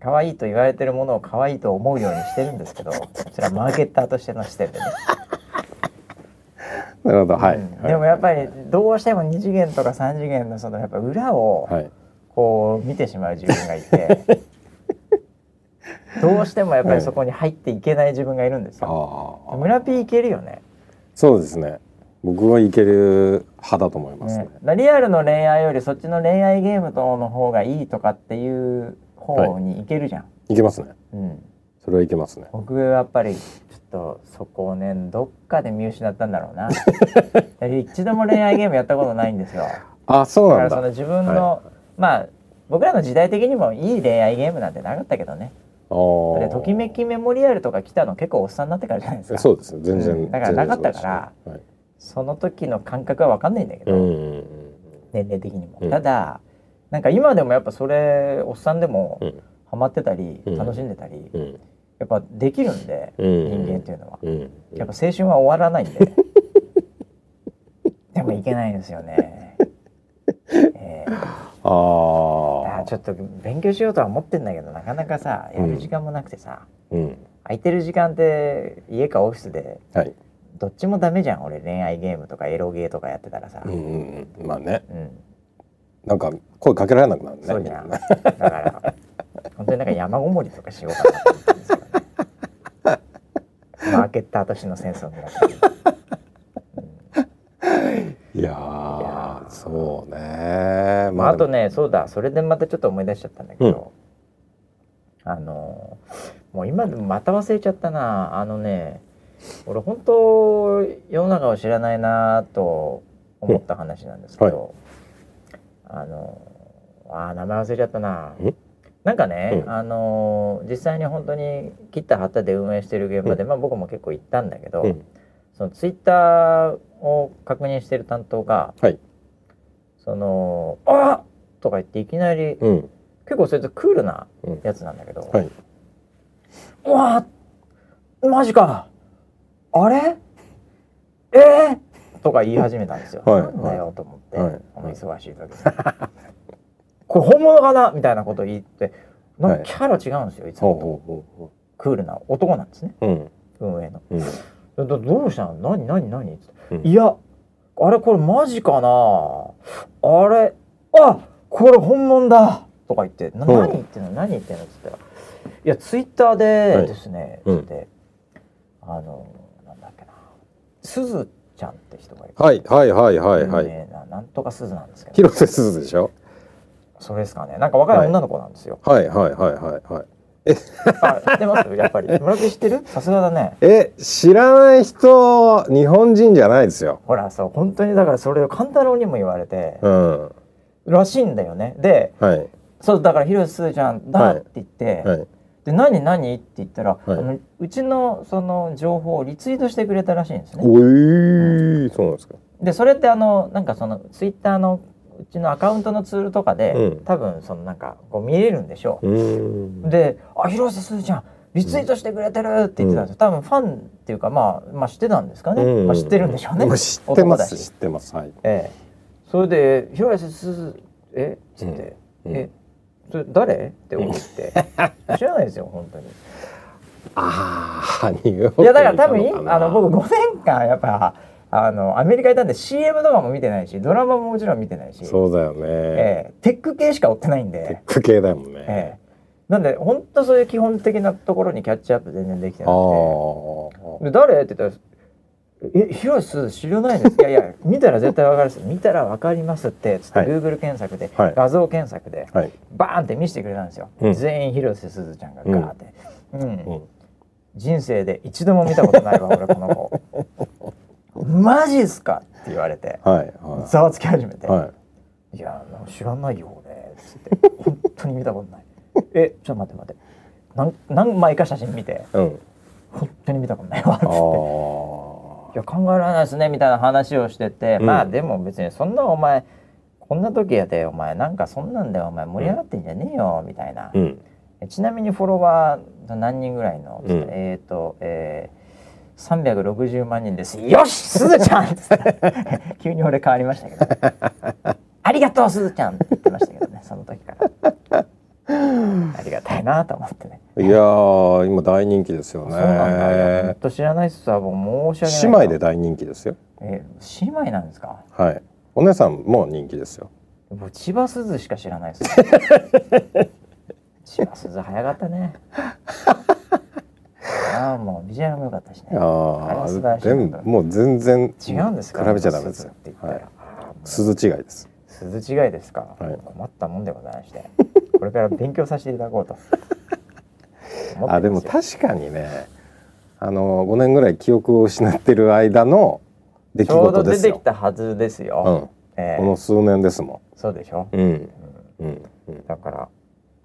可愛いと言われてるものを可愛いと思うようにしてるんですけどそれはマーケッターとしての視点でね、<laughs> なるほど。はい、うん。はい。でもやっぱりどうしても二次元とか三次元のそのやっぱ裏をはい。こう見てしまう自分がいて <laughs> どうしてもやっぱりそこに入っていけない自分がいるんですよ。ああ村 P いけるよね。そうですね。僕はいける派だと思いますねね。だリアルの恋愛よりそっちの恋愛ゲームとの方がいいとかっていう方にいけるじゃん。いけますね。うん、それはいけますね。僕はやっぱりちょっとそこをねどっかで見失ったんだろうな。<laughs> 一度も恋愛ゲームやったことないんですよ。あそうなんだ。だからその自分の、まあ僕らの時代的にもいい恋愛ゲームなんてなかったけどね。でときめきメモリアルとか来たの結構おっさんになってからじゃないですか。そうですね。全然、うんだからなかったから全然その時の感覚は分かんないんだけど、年齢的にも。うん。ただなんか今でもやっぱそれおっさんでもうん。ハマってたり、うん。楽しんでたり、うん。やっぱできるんで、うん。人間っていうのは。うん。やっぱ青春は終わらないんで。<laughs> でもいけないんですよね。<laughs> えー。ああちょっと勉強しようとは思ってんだけどなかなかさやる時間もなくてさ、うん。空いてる時間って家かオフィスではい。どっちもダメじゃん俺恋愛ゲームとかエロゲーとかやってたらさ、うんうんうん。まあね。うん。なんか声かけられなくなるね。そうじゃん。だから本当になんか山ごもりとかしようかなと思ってるんですよねマーケッターとしてのセンスを狙ってるいやいやーーそうね。まあ、あとねそうだ。それでまたちょっと思い出しちゃったんだけど、あのもう今でもまた忘れちゃったな。あのね俺本当世の中を知らないなと思った話なんですけど、あのあー名前忘れちゃったな。んなんかね、うん。あの実際に本当に切った旗で運営してる現場で、まあ、僕も結構行ったんだけど、うん。そのツイッターを確認してる担当が、はい。その「あっ!」とか言っていきなり、うん。結構そいつクールなうん。やつなんだけど「はい。うわー！マジかあれ？えー!」とか言い始めたんですよ。はい。なんだよと思って、はい。この忙しい時に。<laughs> これ本物かなみたいなこと言ってなんかキャラ違うんですよいつもと。クールな男なんですね。うん。運営の。うん。どうしたの？何何何？ってうん。いやあれこれマジかな。あれあこれ本物だ。とか言って何言ってんの？何言ってんの？っつったらいやツイッターでですね、うんつってあのすずちゃんって人がいる、はいはいはいはいはい。有名ななんとかすずなんですけど。広瀬すずでしょ？それですかね。なんか若い。女の子なんですよ、はいはいはいはいはい。あ知ってます？やっぱり。村木知ってる？さすがだね。え知らない人日本人じゃないですよ。ほらそう本当にだからそれを勘太郎にも言われて、うん。らしいんだよね。ではい。そうだから広瀬すずちゃんだって言って、はい。で何何？って言ったら、はい。あのうちのその情報をリツイートしてくれたらしいんですね。おいそうなんですか。でそれってあのなんかそのツイッターのうちのアカウントのツールとかで、うん。多分そのなんかこう見れるんでしょう。ーう、ん。で「あ広瀬すずちゃんリツイートしてくれてる!」って言ってたんですよ、多分ファンっていうかまあまあ知ってたんですかね、うん。まあ、知ってるんでしょうね、まあ知ってます。知ってます。はい。ええ、それで「広瀬すずえ？っ?」つって「うん。え？それ誰?」って思って。<laughs> 知らないですよ本当に。ああニューヨークいやだから多分あの僕5年間やっぱあのアメリカいたんで CM とかも見てないしドラマももちろん見てないし、そうだよね、ええテック系しか追ってないんテで、ック系だもんね、ええ。なんで本当そういう基本的なところにキャッチアップ全然できてあなくて。あで誰？って言ったら「え広瀬すず知らないです」いやいや見たら絶対わかるです。見たらわかりますってつって、はい。Google 検索で、はい。画像検索ではい、バーンって見せてくれたんですよ、うん。全員広瀬すずちゃんがガーって、うん。うん、人生で一度も見たことないわ俺この子。マジっすかって言われてざわつき始めて「い。や知らないよ俺」っつって「本当に見たことない」<laughs>「え？ちょっと待って待って。何何枚か写真見てうん。本当に見たことないわ」っつあって「いや考えられないですね」みたいな話をしてて、うんまあでも別にそんなお前こんな時やでお前なんかそんなんでお前盛り上がってんじゃねえよみたいな、うんえちなみにフォロワー何人ぐらいの、うんえっ、と、えー、360万人です。よしすずちゃん <laughs> 急に俺変わりましたけど。<laughs> ありがとうすずちゃんって言ってましたけどね、その時から。ありがたいなと思ってね。いやー今大人気ですよそうと知らないっすわ。もう申し訳ない。姉妹で。大人気ですよえー、姉妹なんですか？はいお姉さんも人気ですよ僕千葉すずしか知らないっす。<laughs> 千葉すず早かったね。<laughs> ああもうビジュアルも良かったしね。あれあ全部もう全然違うんですか？比べちゃダメです鈴よって言ったら、はい違いです鈴違いですか、はい困ったもんでございまして、これから勉強させていただこうと。あでも確かにね。あの5年ぐらい記憶を失ってる間の出来ちょうど事ですよ出てきたはずですよ。ええ。この数年ですもそうでしょ？ん。うん。うん。うん。だから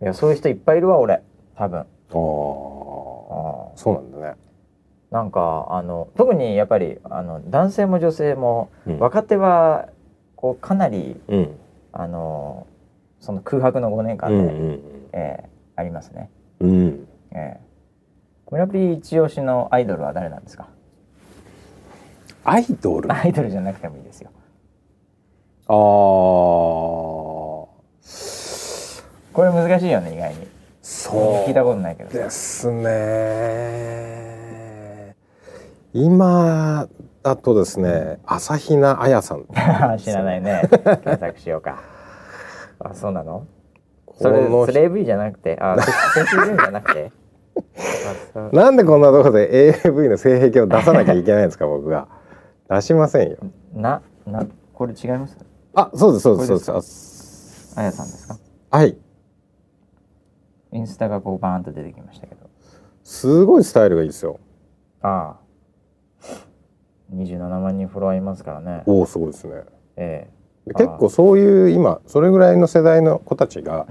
いやそういう人いっぱいいるわ俺。多分。あああそうなんだね。ーなんかあの特にやっぱりあの男性も女性も、うん。若手はこうかなりうん。あのその空白の5年間で、うんうんええありますね。うんうんええ村 P 一押しのアイドルは誰なんですか？アイドル？あアイドルじゃなくてもいいですよ。あこれ難しいよね意外に。そう聞いたことないけど。ですね今だとですね朝比奈彩さん <laughs> 知らないね。検索しようか。あそうなの？それそれ AV じゃなくて、あセクシーじゃなくて。なんでこんなところで AV の性癖を出さなきゃいけないんですか <laughs> 僕が出しませんよななこれ違います？あそうですそうですそうですあやさんですか？あはいインスタがこうバーンと出てきましたけど。すごいスタイルがいいですよああ。27万人フォロワーいますからね。おおすごいですねええ結構そういう今それぐらいの世代の子たちが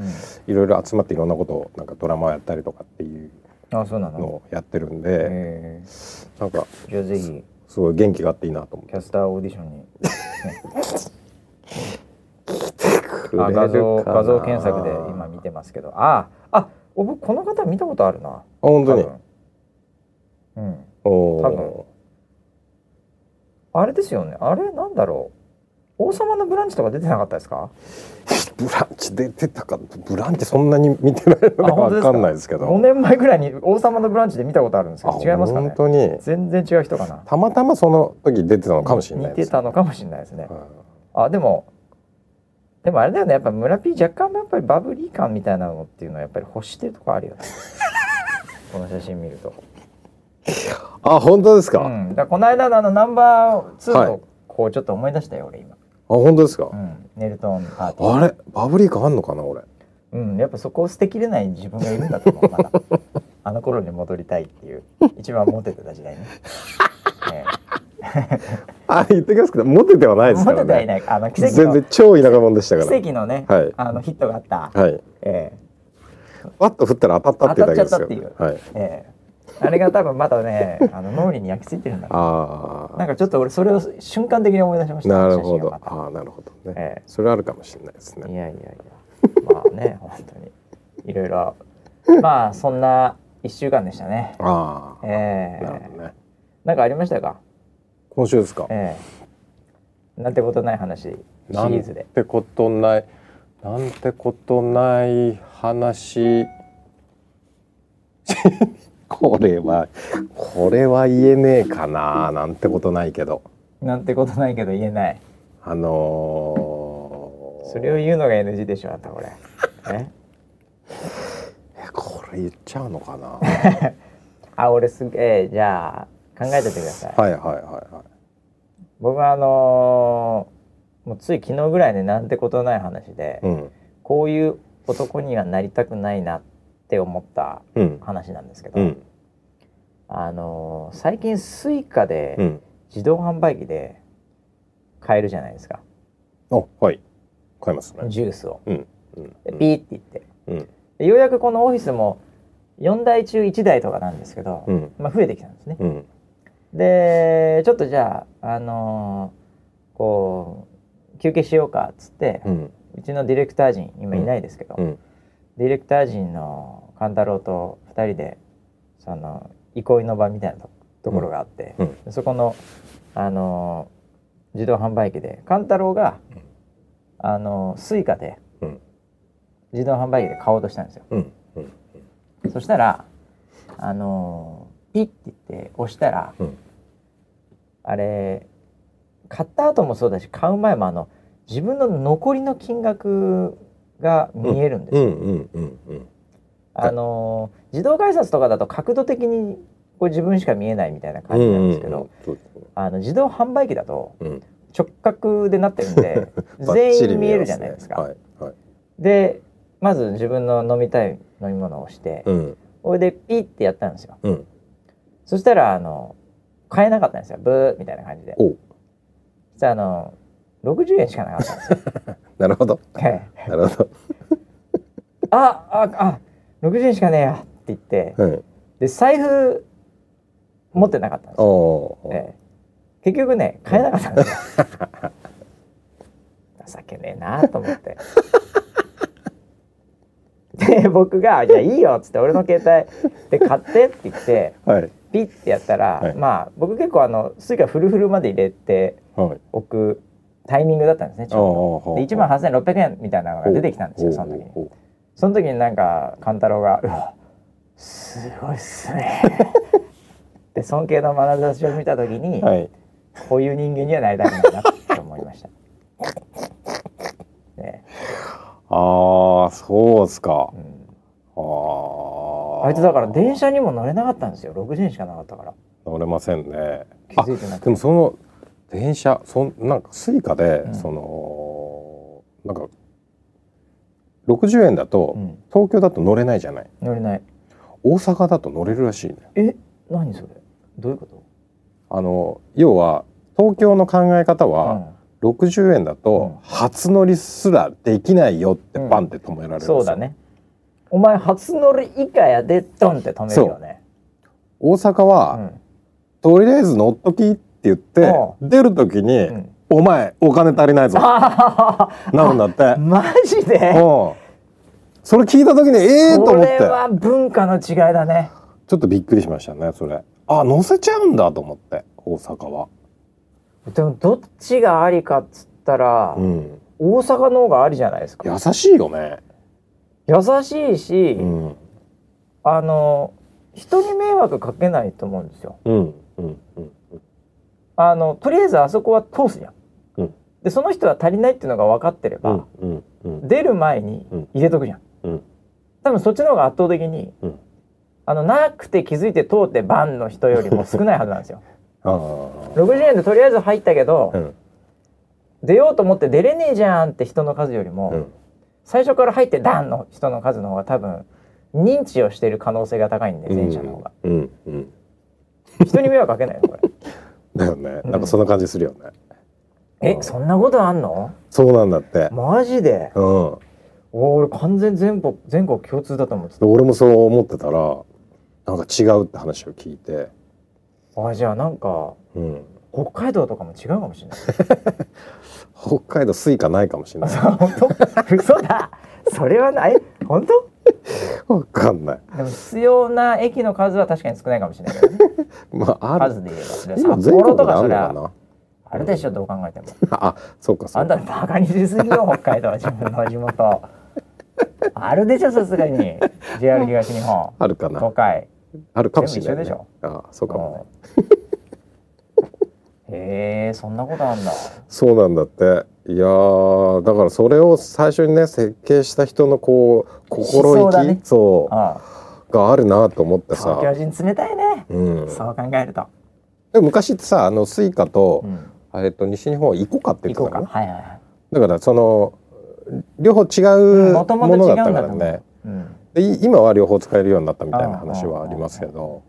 ういろいろ集まっていろんなことをなんかドラマをやったりとかっていうの？のをやってるんで、ええなんかじゃあぜひすごい元気があっていいなと思って。キャスターオーディションに、ね、<laughs> くれるかな。あ画像画像検索で今見てますけど。ああお僕この方見たことあるな。あ本当に。うん。お多分。あれですよね。あれなんだろう王様のブランチとか出てなかったですか？<laughs> ブランチ出てたかブランチそんなに見てないのかわかんないですけど。5年前ぐらいに王様のブランチで見たことあるんですけど違いますかね？本当に？全然違う人かな？たまたまその時出てたのかもしれない似ですてたのかもしれないですね。うんあでもでもあれだよね。やっぱ村 P 若干やっぱりバブリー感みたいなのっていうのはやっぱり欲してるとこあるよね。この写真見ると、あ本当ですか、あうん、だからこの間のあのナンバー2はい。のこうちょっと思い出したよ俺今、本当ですか？う、ん、ネルトンパーティー。あれ？バブリー感あんのかな俺？うん、やっぱそこを捨てきれない自分がいるんだと思うまだ。<laughs> あの頃に戻りたいっていう。一番モテてた時代ね。<laughs> えあ言ってきますけどモテてはないえですからモテてはいねない。あの奇跡全の然超田舎者でしたから。奇跡のね、はい。あのヒットがあった、はい。ええ。パッと振ったら当たったっていうだけですよ。当たっちゃったっていう。はい。ええあれが多分まだね <laughs> あの脳裏に焼き付いてるんだなああなんかちょっと俺それを瞬間的に思い出しました。なるほど。ああなるほどね、ええ。それあるかもしれないですいねやいやいや。まあね本当に。いろいろ。まあそんな一週間でしたね。ああ、ええ。なるほどね。なんかありましたか？今週ですか？ええ。なんてことない話シリなんーズで。てことないなんてことない話これはこれは言えねえかななんてことないけど。なんてことないけど言えない。あのー、それを言うのが NG でしょあんたこれ。<laughs> え？えこれ言っちゃうのかな？<laughs> あ俺すげえじゃあ考えててください。はいはいはいはい。僕はあのーもうつい昨日ぐらいでなんてことない話で、うん。こういう男にはなりたくないなって思ったうん。話なんですけど、うん。あのー最近スイカでうん。自動販売機で買えるじゃないですか、あはい。買いますね。ジュースを。うん。うん。でピーって言って。うん。でようやくこのオフィスも4台中1台とかなんですけど、うん。まあ、増えてきたんですね。うん。でちょっとじゃあ、あのーこう休憩しようかっつって、ううんちのディレクター陣今いないですけど、うんディレクター陣の勘太郎と2人でその憩いの場みたいなとところがあって、うん。そこの、あのー自動販売機で勘太郎が、あのースイカでうん。自動販売機で買おうとしたんですよ。うん。うん。そしたらあのーピッて言って押したら、うん。あれ買った後もそうだし買う前もあの自分の残りの金額が見えるんですあのー自動改札とかだと角度的にこう自分しか見えないみたいな感じなんですけど、あの自動販売機だとうん。直角でなってるんで <laughs> 全員見えるじゃないですか。でまず自分の飲みたい飲み物を押して、うん。それでピッてやったんですよ。うん。そしたらあの買えなかったんですよ。ブーみたいな感じで。おそしたらあの60円しかなかったんですよ。<laughs> なるほど。ええなるほど。あああ60円しかねえやって言ってはい。で財布持ってなかったんですよ。ええ。結局ね買えなかったんですよ。<laughs> 情けねえなと思って。<laughs> で僕が「じゃあいいよ」っつって俺の携帯で買ってって言ってはい。ピッてやったら、はい。まあ僕結構あのスイカフルフルまで入れてはい。おくタイミングだったんですねちょうど。で1万8600円みたいなのが出てきたんですよその時に。にその時になんか勘太郎が「うわすごいっすね」<laughs> で尊敬の眼差しを見た時に、はい。こういう人間にはなりたくないなって思いました。<laughs> ね。ああそうですか。うん。あああいつだから電車にも乗れなかったんですよ。60円しかなかったから。乗れませんね。気づいてなくでてもその電車そんなんかスイカで、うん。そのなんか60円だと、うん。東京だと乗れないじゃない。乗れない。大阪だと乗れるらしいね。え何それ？どういうこと？あの要は東京の考え方は、60円だうん。と初乗りすらできないよってうん。バンって止められるんですよ、そうだね。お前初乗り以下やでドンって止めるよね。大阪は、うん。とりあえず乗っときって言って、う出る時に、うん。お前お金足りないぞ。あ <laughs> なるんだって。ーマジで？うん。それ聞いた時にええー、とこ思って。れは文化の違いだね。ちょっとびっくりしましたねそれ。あ乗せちゃうんだと思って大阪は。でもどっちがありかっつったら、うん。大阪の方がありじゃないですか。優しいよね。優しいし、うん。あの人に迷惑かけないと思うんですよ。うんうんうんあのとりあえずあそこは通すじゃん、うん。でその人は足りないっていうのが分かってれば、うんうんうん。出る前に入れとくじゃん、うん。多分そっちの方が圧倒的に、うん。あのなくて気づいて通ってバンの人よりも少ないはずなんですよ。<laughs> あ60円でとりあえず入ったけど、出ようと思って出れねえじゃんって人の数よりも、うん。最初から入ってダンの人の数の方が多分認知をしている可能性が高いんで前者の方が、人に迷惑かけないのこれだよね。なんかそんな感じするよね、えそんなことあんの？そうなんだって。マジで？うん。お俺完全全国全国共通だと思ってた。俺もそう思ってたらなんか違うって話を聞いて、あじゃあなんかうん、北海道とかも違うかもしれない。<laughs> 北海道スイカないかもしれない。嘘だ。それはない。本当？<laughs> わかんない。でも必要な駅の数は確かに少ないかもしれないけどね。<laughs> まあある。数で言えば今札幌と全国であかそりゃるのかな。あるでしょどう考えても。<laughs> あそうかそあうんかたバカにしすぎよ北海道は自分の地元。あるでしょさすがに。JR 東日本。あるかな。東海あるかもしれない、ね、全部一緒でしょ。あそうかもね。う。んへえそんなことあんだ。そうなんだって。いやーだからそれを最初にね設計した人のこう心意気思想だね。そうあがあるなと思ってさ。東京、人冷たいね、うん、そう考えると、でも昔ってさあのスイカとう、ん、えっと西日本はイコカって言ってたの？はいはいはい。だからその両方違うものだったからね。うん。でい今は両方使えるようになったみたいな話はありますけど。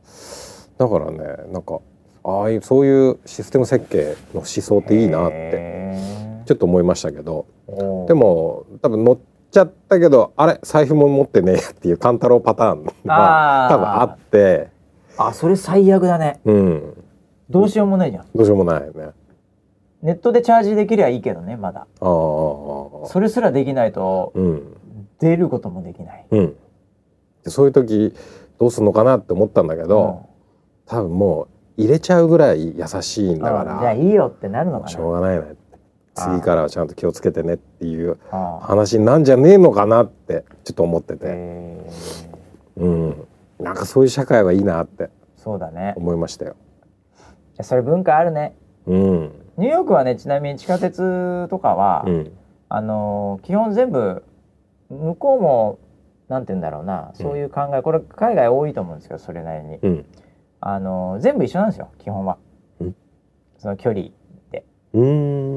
だからねなんかああいうそういうシステム設計の思想っていいなってへちょっと思いましたけど。でも多分乗っちゃったけどあれ財布も持ってねえっていう勘太郎パターンは多分あって。あそれ最悪だね。うん。どうしようもないじゃん。どうしようもないよね。ネットでチャージできりゃいいけどねまだ。ああそれすらできないとうん。出ることもできない。うん。でそういう時どうするのかなって思ったんだけど、多分もう入れちゃうぐらい優しいんだかあじゃあらいいよってなるのかしなょうがないね次からはちゃんと気をつけてねっていう話なんじゃねえのかなってちょっと思ってて、うん、なんかそういう社会はいいなってそうだね。思いましたよ。それ文化あるね。うん、ニューヨークはねちなみに地下鉄とかは、うん、あのー基本全部向こうもなんて言うんだろうなそういう考え、これ海外多いと思うんですけどそれなりに、うん、あのー全部一緒なんですよ基本は、うん。その距離で。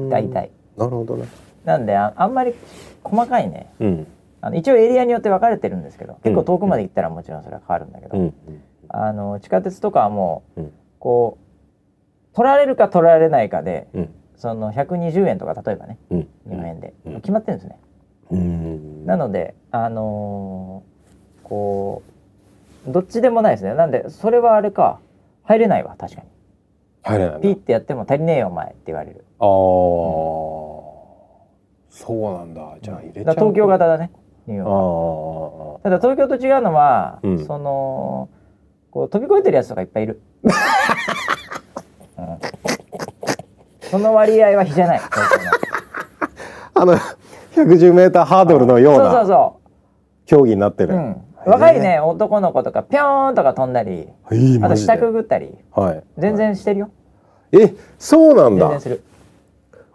大体、なるほどね。なんでああんまり細かいね。うん、あの一応エリアによって分かれてるんですけど結構遠くまで行ったらもちろんそれは変わるんだけど、うん、あの地下鉄とかはもう、うん。こう取られるか取られないかでうん、その120円とか例えばねうん、日本円で、うん。決まってるんですね。うん。なのであのーこうどっちでもないですね。なんでそれはあれか。入れないわ確かに。入れないピッてやっても足りねえよお前って言われる。ああ、そうなんだ。じゃあ入れちゃう。東京型だねニューヨあーク。はあ。ただ東京と違うのは、うん。そのこう飛び越えてるやつとかいっぱいいる、<laughs> うん。その割合は比じゃない。<laughs> あの110メーターハードルのようなそ競技になってる。う、うん、若いね男の子とかピョーンとか飛んだりえー。あと下くぐったりはい。全然してるよ、え、そうなんだ全然。する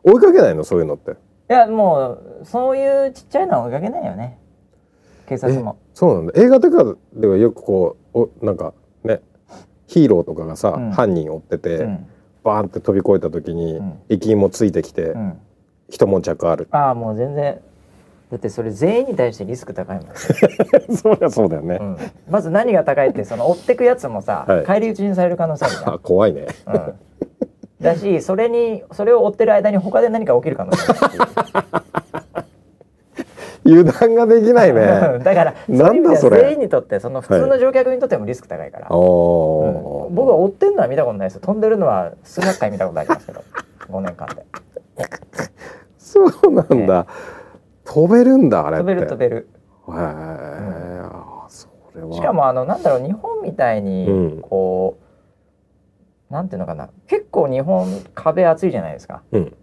追いかけないのそういうのって？いやもうそういうちっちゃいのは追いかけないよね警察もそうなんだ。映画とかではよくこうおなんかねヒーローとかがさ、うん犯人追ってて、うん、バーンって飛び越えた時に、うん駅員もついてきて、うん、一悶着ある。ああもう全然だってそれ全員に対してリスク高いもん、<laughs> そりゃそうだよね。うん、まず何が高いって <laughs> その追ってくやつもさ、はい。返り討ちにされる可能性あるじゃん。あ <laughs> 怖いね。うん、だしそれにそれを追ってる間に他で何か起きる可能性あ油断ができないる、ね。だからないんだそれ。全員にとってその普通の乗客にとってもリスク高いから、ああ、うん。僕は追ってんのは見たことないですよ。飛んでるのは数百回見たことありますけど。5年間で。そうなんだ。飛べるんだあれって。飛べる飛べる。へえ、あそれは。しかもあのなんだろう日本みたいにうん。こう、なんていうのかな。結構日本壁厚いじゃないですか。うん、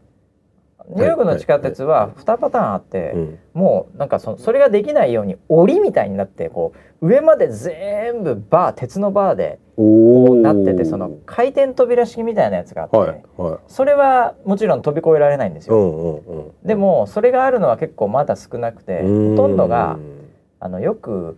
ニューヨークの地下鉄は2パターンあって、うん、もうなんかそそれができないように檻みたいになってこう上まで全部バー鉄のバーでなっててその回転扉式みたいなやつがあって、はいはい。それはもちろん飛び越えられないんですよ、うんうんうん。でもそれがあるのは結構まだ少なくてほとんどがあのよく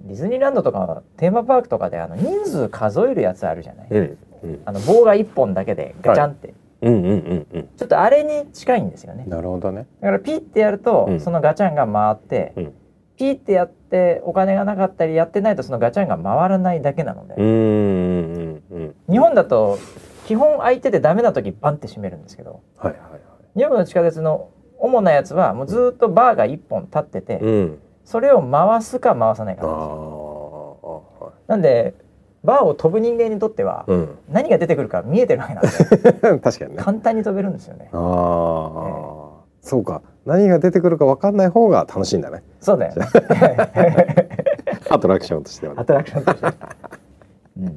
ディズニーランドとかテーマパークとかであの人数数えるやつあるじゃない、うんうん。あの棒が1本だけでガチャンって、うんうんうんうん。ちょっとあれに近いんですよね。なるほどね。だからピッてやると、うん。そのガチャンが回って、うんピッてやってお金がなかったりやってないとそのガチャンが回らないだけなので、うんうんうんうん。日本だと基本空いててダメな時バンって閉めるんですけど。はいはいはい。ニューヨークの地下鉄の主なやつはもうずっとバーが1本立ってて、うん。それを回すか回さないかなんですよ。はなんでバーを飛ぶ人間にとっては、うん。何が出てくるか見えてるわけなんで。<laughs> 確かにね。簡単に飛べるんですよね。ああ、そうか。何が出てくるか分かんない方が楽しいんだね。そうだよ。ね <laughs> アトラクションとしてはね。アトラクションとして、うん、っ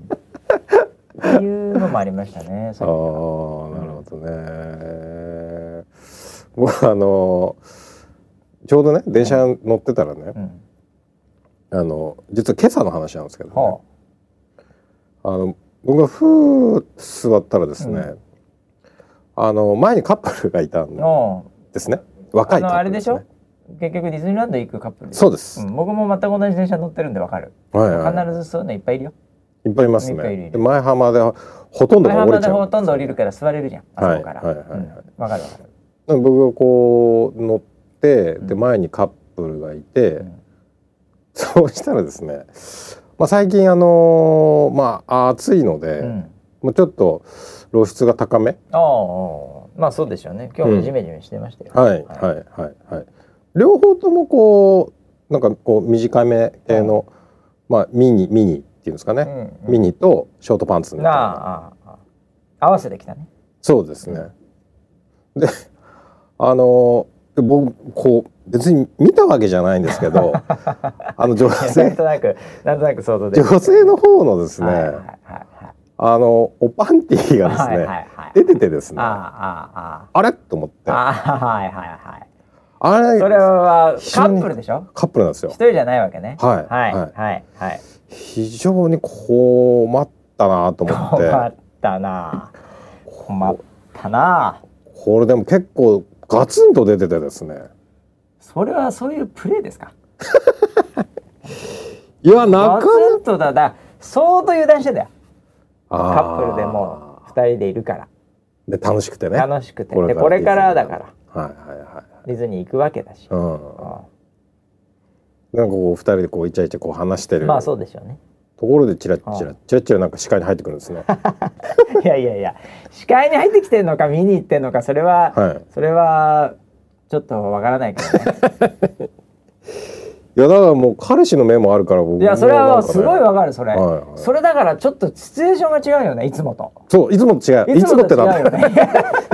ていうのもありましたね。<laughs> ああそなれるほどね。僕あのちょうどね電車乗ってたらね、うん。あの実は今朝の話なんですけど、ね。はあ。の僕がふー座ったらですね、あの前にカップルがいたんあのですね。若あいね、のあれでしょ？結局ディズニーランド行くカップルそうです、うん、僕も全く同じ電車乗ってるんでわかる、はいはい。必ずそういうのいっぱいいるよ。いっぱいいますいっぱいいるいる。ねで前浜でほとんど前が降りちゃう。浜でほとんど降りるから座れるじゃんあそこから。はいはいはい。はいうんわかるわかる。僕がこう乗ってでうん。前にカップルがいて、うん。そうしたらですね、まあ、最近あのーまあ暑いので、うん。もうちょっと露出が高めああまあそうでしょうね。今日もジメジメしてましたよ、はいはい。はいはい両方ともこうなんかこう短め系の、まあミニミニっていうんですかね、うんうん。ミニとショートパンツみたいな。なあああ合わせてきたね。そうですね。であので僕こう別に見たわけじゃないんですけど <laughs> あの女なん性となくなんとなく想像で女性の方のですね、はいはいはいあのおパンティーがですね、はいはいはい。出ててですねああああ。れ？と思って。ああああはいはいはい。れそれはカップルでしょ？カップルなんですよ。一人じゃないわけね。はいはいはい。はいはい。非常に困ったなと思って。困ったな。困ったな。これでも結構ガツンと出ててですね。それはそういうプレーですか？<laughs> いやなかガツンとだだ相当油断してたよカカップルでもう二人でいるから。で楽しくてね。楽しくて。でこれからだから。はいはいはいディズニー行くわけだし、うん。うなんかこう二人でこうイチャイチャこう話してる。んまあそうでしょうね。ところでチラッチあラチラッチラなんか視界に入ってくるんですね。<laughs> いやいやいや視界に入ってきてんのか見に行ってんのかそれは、はい。それはちょっとわからないけどね <laughs> いやだからもう彼氏の目もあるから僕いやそれはすごいわわかるそれ、それだからちょっとシチュエーションが違うよねいつもと。そういつもと違う。いつもってなんだよ。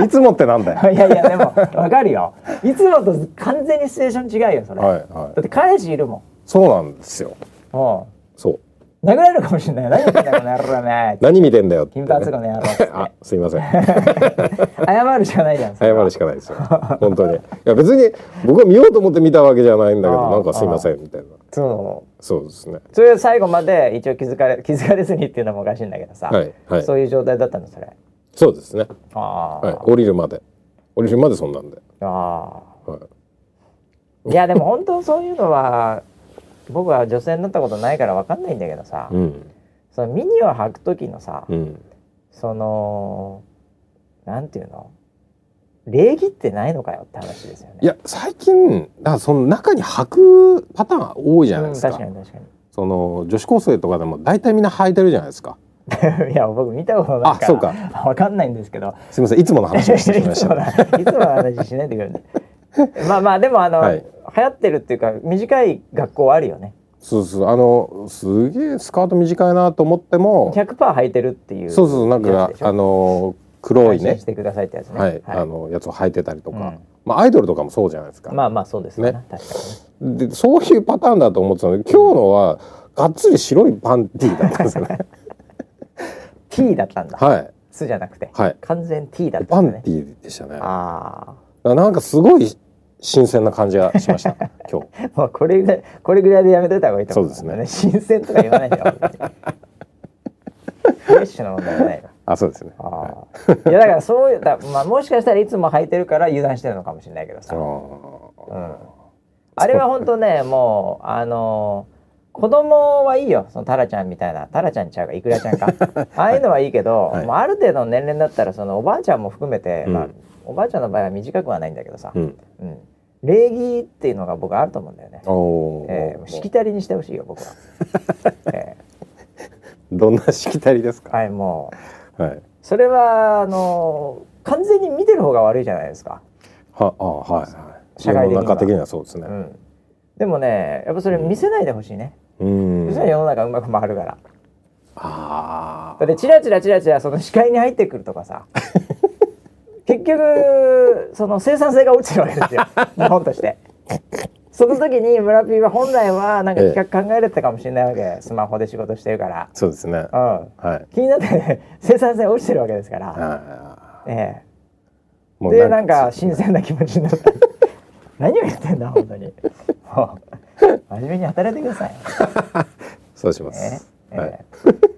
<laughs> いつもってなんだよ。いやいやでもわかるよ。いつもと完全にシチュエーション違うよそれ、はいはい。だって彼氏いるもん。そうなんですよ。もそうう殴られるかもしれない。何言ってんだよこの野郎ね何見てんだよ金髪の野郎。<laughs> あすいません。<laughs> 謝るしかないじゃん謝は。るしかないですよ。本当に。いや別に僕は見ようと思って見たわけじゃないんだけどなんかすいませんみたいな。そう。そうですね。それ最後まで一応気づかれ <laughs> 気づかれずにっていうのもおかしいんだけどさ、はいはい。そういう状態だったのそれ。そうですね。ああ、はい。降りるまで。降りるまでそんなんで。あはい。あいやでも本当そういうのは僕は女性になったことないからわかんないんだけどさ、うんそのミニを履く時のさ、うんそのなんていうの？礼儀ってないのかよって話ですよね。いや最近だからその中に履くパターン多いじゃないですか,、うん、確かに確その女子高生とかでも大体みんな履いてるじゃないですかかに。<laughs> いや僕見たことないからあそうかわかんないんですけど。すみませんいつもの話をしてしまいました、いつものいつもの話しないでくれる。<laughs> まあまあでもあの、はい。流行ってるっていうか短い学校あるよね。そうそうあのすげえスカート短いなと思っても100%履いてるっていうそうそうなんかあの黒いね。してくださいってやつね。はい、あのやつを履いてたりとか、うん。まあアイドルとかもそうじゃないですか、まあまあそうですね。ね。確かにね。でそういうパターンだと思ってたので今日のはがっつり白いパンティーだったんですよね。<laughs> T だったんだ。はい。すじゃなくて、はい。完全 T だったね。パンティーでしたね。あらなんかすごい新鮮な感じがしました。<laughs> 今日。あ、もうこれぐらいこれぐらいでやめといた方がいいと思う。そうです新鮮とか言わないで <laughs> フレッシュな問題じゃないよ。あそうですね。ああ。いやだからそういうだまあもしかしたらいつも履いてるから油断してるのかもしれないけどさ。あうん。あれは本当ねもうあの子供はいいよ。そのタラちゃんみたいな。タラちゃんちゃうかイクラちゃんか。<laughs> ああいうのはいいけど、はい。もうある程度の年齢だったらそのおばあちゃんも含めて、うん。まあおばあちゃんの場合は短くはないんだけどさ、うん。うん礼儀っていうのが僕あると思うんだよね。えーしきたりにしてほしいよ僕は。<laughs> えどんなしきたりですか？ーはいもうはいそれはあの完全に見てる方が悪いじゃないですか。はあはいはい社会的に的にはそうですねうん。でもねやっぱそれ見せないでほしいね。うんそしたら世の中うまく回るから。あだってチラチラチラチラその視界に入ってくるとかさ <laughs> 結局その生産性が落ちるわけですよ。<laughs> 日本として。その時に村ピーは本来はなんか企画考えれてたかもしれないわけ、スマホで仕事してるから、そうですね。うん、はい。気になって生産性落ちてるわけですから、あええ、でなんか新鮮な気持ちになった。<laughs> 何を言ってんだ本当に。もう真面目に働いてください、<laughs> そうしまね。す。え。はい。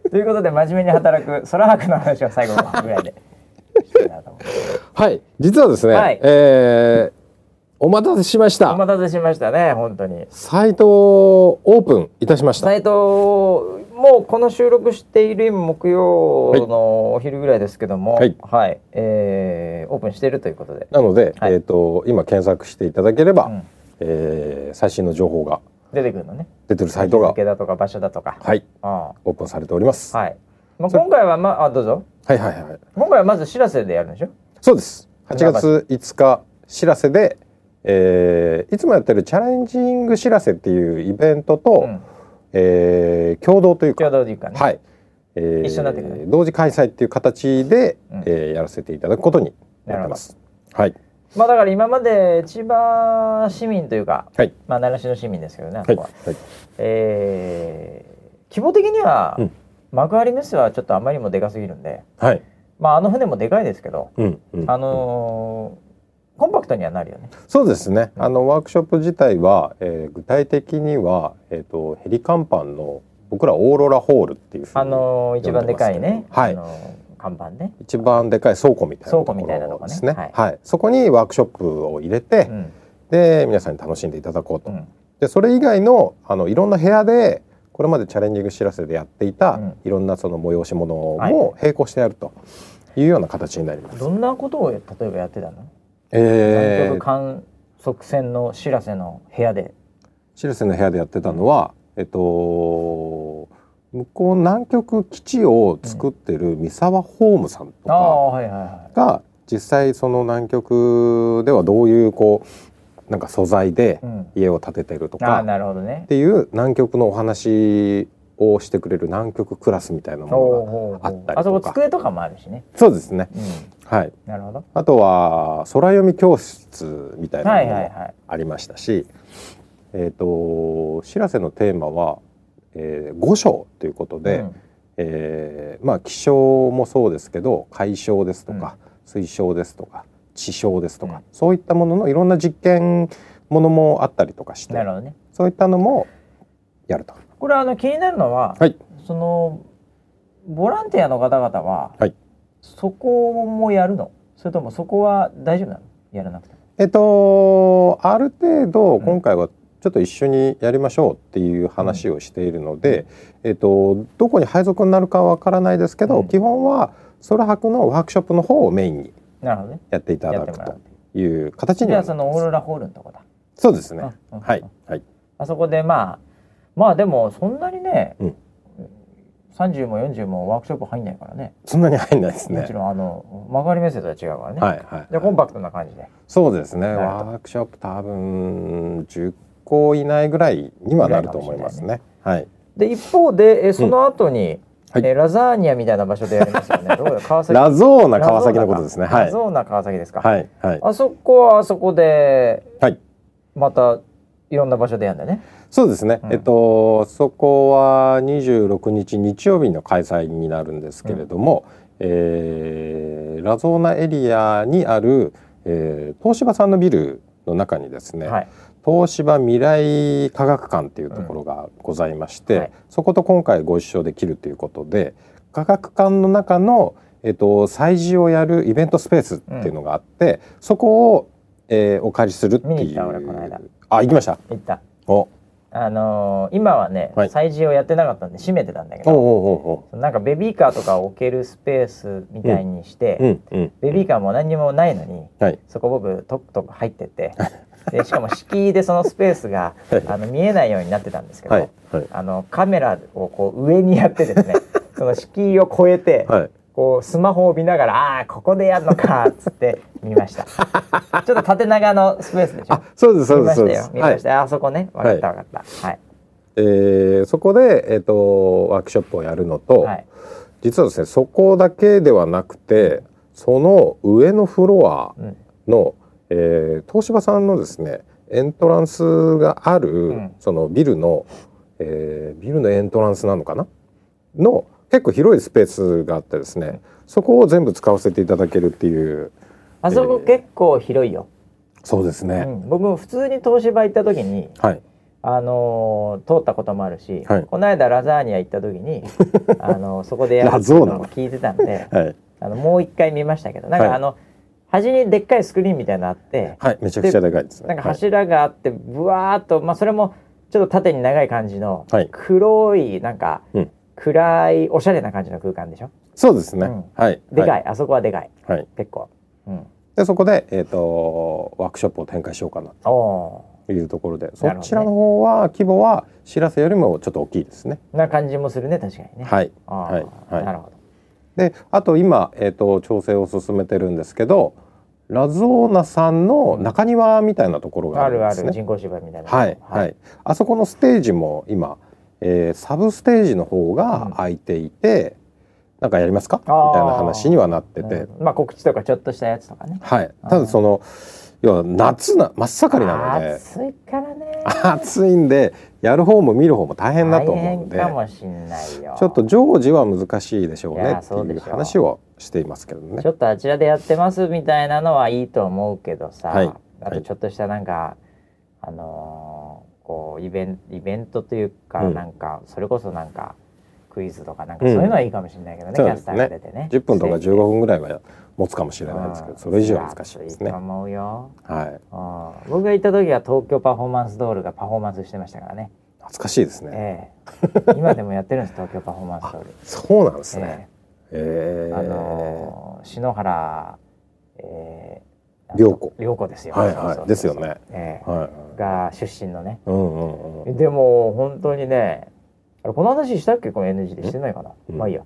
えということで真面目に働く空白の話を最後ぐらいで <laughs> はい。実はですね、はい。えーお待たせしましおた。待たせしましたね本当に。サイトをオープンいたしました。サイトもうこの収録している今木曜のお昼ぐらいですけどもはい。えーオープンしているということで、なので、はい。えっ、と今検索していただければ、うん。えー最新の情報が出てくるのね。出てるサイトが日付だとか場所だとか。はい。あオープンされております。あはい、まあ、今回はまあどうぞはいはいはい。今回はまず知らせでやるんでしょ？そうです。8月5日知らせで、えーいつもやってるチャレンジング知らせっていうイベントと、うん。えー共同というか共同でいうかね、はい、えー一緒になってくる同時開催っていう形で、うん。えーやらせていただくことになってます。はい。まあだから今まで千葉市民というかはい。まあ習志野市民ですけどね、あはい。はい。えー規模的には、うん幕張メッセはちょっとあまりにもでかすぎるんで。はい。まああの船もでかいですけど、うんうん。あのーコンパクトにはなるよね。そうですね。うん。あのワークショップ自体は、えー具体的にはえっ、とヘリ甲板の僕らオーロラホールっていうあのー一番でかいね、はい。あのー看板ね、一番でかい倉庫みたいな倉庫みたいなとこですね。はい。はい、そこにワークショップを入れて、うん。で皆さんに楽しんでいただこうと。うん。でそれ以外のあのいろんな部屋でこれまでチャレンジング知らせでやっていた、うん。いろんなその催し物はい。も並行してやるというような形になります。どんなことを例えばやってたの、えー。観測船の知らせの部屋で。知らせの部屋でやってたのは、えっと向こう南極基地を作ってる三沢ホームさんとかが実際その南極ではどういうこうなんか素材で家を建ててるとかなるほどね。っていう南極のお話をしてくれる南極クラスみたいなものがあったりとか。あそこ机とかもあるしね。そうですね。うん。はい。なるほど。あとは空読み教室みたいなのもありましたし、えっ、と知らせのテーマは、えー、五章ということで、うん。えーまあ気象もそうですけど海象ですとか、水象ですとか地象ですとか、うん。そういったもののいろんな実験ものもあったりとかしてなるほどね。そういったのもやると。これあの気になるのは、はい。そのボランティアの方々は、はい。そこもやるの？それともそこは大丈夫なの？やらなくても。えっとある程度ん。今回はちょっと一緒にやりましょうっていう話をしているので、えっとどこに配属になるかはわからないですけど、うん。基本は空白のワークショップの方をメインになるほどねやっていただくという形にじゃあそはなりますのオーロラホールのとこだ、そうですね。はいはい。あそこでまあまあでもそんなにね、うん30も40もワークショップ入んないからねそんなに入んないですねもち。ろんあの曲がりメッセとは違うからね、はいはい。でコンパクトな感じでそうですね。ワークショップ多分10個以内ぐらいにはなると思いますね。はい。で一方でえその後に、はい。えラザーニアみたいな場所でやりますよね。どこだ <laughs> 川崎。ラゾーナ川崎のことですね。はい。ラゾーナ川崎ですか、はいはい。あそこはあそこではい。またいろんな場所でやるんだね。そうですね。うん。えっとそこは26日日曜日の開催になるんですけれども、えーラゾーナエリアにある、えー東芝さんのビルの中にですね、はい東芝未来科学館っていうところがございまして、うんはい。そこと今回ご一緒できるということで科学館の中の、えっと、催事をやるイベントスペースっていうのがあって、そこを、えーお借りするっていう。見に行った俺この間。あ行きました？行った。お。あのー今はね、はい。催事をやってなかったんで閉めてたんだけどおなんかベビーカーとかを置けるスペースみたいにして、おううんうんベビーカーも何にもないのにはいそこ僕とくとく入ってってでしかも敷居でそのスペースがはい。あの見えないようになってたんですけど、はい。はい。あのカメラをこう上にやってですね <laughs> その敷居を越えて、はい。こうスマホを見ながら「ああーここでやるのか」っつって見ました。<laughs> ちょっと縦長のスペースでしょ。あそうですそう見ましたよ。見ました。よ、あそこね。分かった分かった。はい、えーそこで、えー、とワークショップをやるのと、はい。実はですねそこだけではなくてその上のフロアうん。の、えー東芝さんのですねエントランスがある、ん。そのビルの、えービルのエントランスなのかな？の結構広いスペースがあってですねそこを全部使わせていただけるっていうあそこ結構広いよ、そうですね、うん、僕も普通に東芝行った時にはい。あのー通ったこともあるし、はい。この間ラザーニア行った時に <laughs> あのーそこでやるのを聞いてたんではい。あのもう一回見ましたけどなんか、はい。あの端にでっかいスクリーンみたいなのあってはいめちゃくちゃでかいですね。なんか柱があってぶわーっと、まあそれもちょっと縦に長い感じのはい。黒いなんかうん。暗いおしゃれな感じの空間でしょ？そうですね、うん。はい。でかい、はいあそこはでかい。はい。結構、うん、でそこで、えー、とワークショップを展開しようかなというところで、そちらの方は規模は知らせよりもちょっと大きいですね。ーな感じもするね確かにね。はい。はい。なるほどであと今、えー、と調整を進めてるんですけどラゾーナさんの中庭みたいなところがああるんですね。るある人工芝みたいなはいはい、あそこのステージも今、えーサブステージの方が空いていて、なんかやりますか？みたいな話にはなってて、うん。まあ告知とかちょっとしたやつとかね。はい、ただその要は夏な真っ盛りなので。暑いからね。暑いんでやる方も見る方も大変だと思うんで。大変かもしんないよ。ちょっと常時は難しいでしょうね。っていう話をしていますけどね。ち。ょっとあちらでやってますみたいなのはいいと思うけどさ、はい。あとちょっとしたなんか、あのーこうイベンイベントというか、うん。なんかそれこそなんかクイズとかなんかうん。そういうのはいいかもしれないけどね、そうですね。キャスターが出てね。10分とかステージ15分ぐらいは持つかもしれないですけどそれ以上は難しいですね。暑いと。思うよ、はい。うん。僕が行った時は東京パフォーマンスドールがパフォーマンスしてましたからね、懐かしいですね。ええ。今でもやってるんです東京パフォーマンスドール、そうなんですね。ええ。え。ーあのー篠原、えー、涼子。涼子ですよ。はいはい。ですよね。ええ。はい。が出身のね。うんうんうん。でも本当にね、あれこの話したっけ？この NG でしてないかな？うんまあいいや。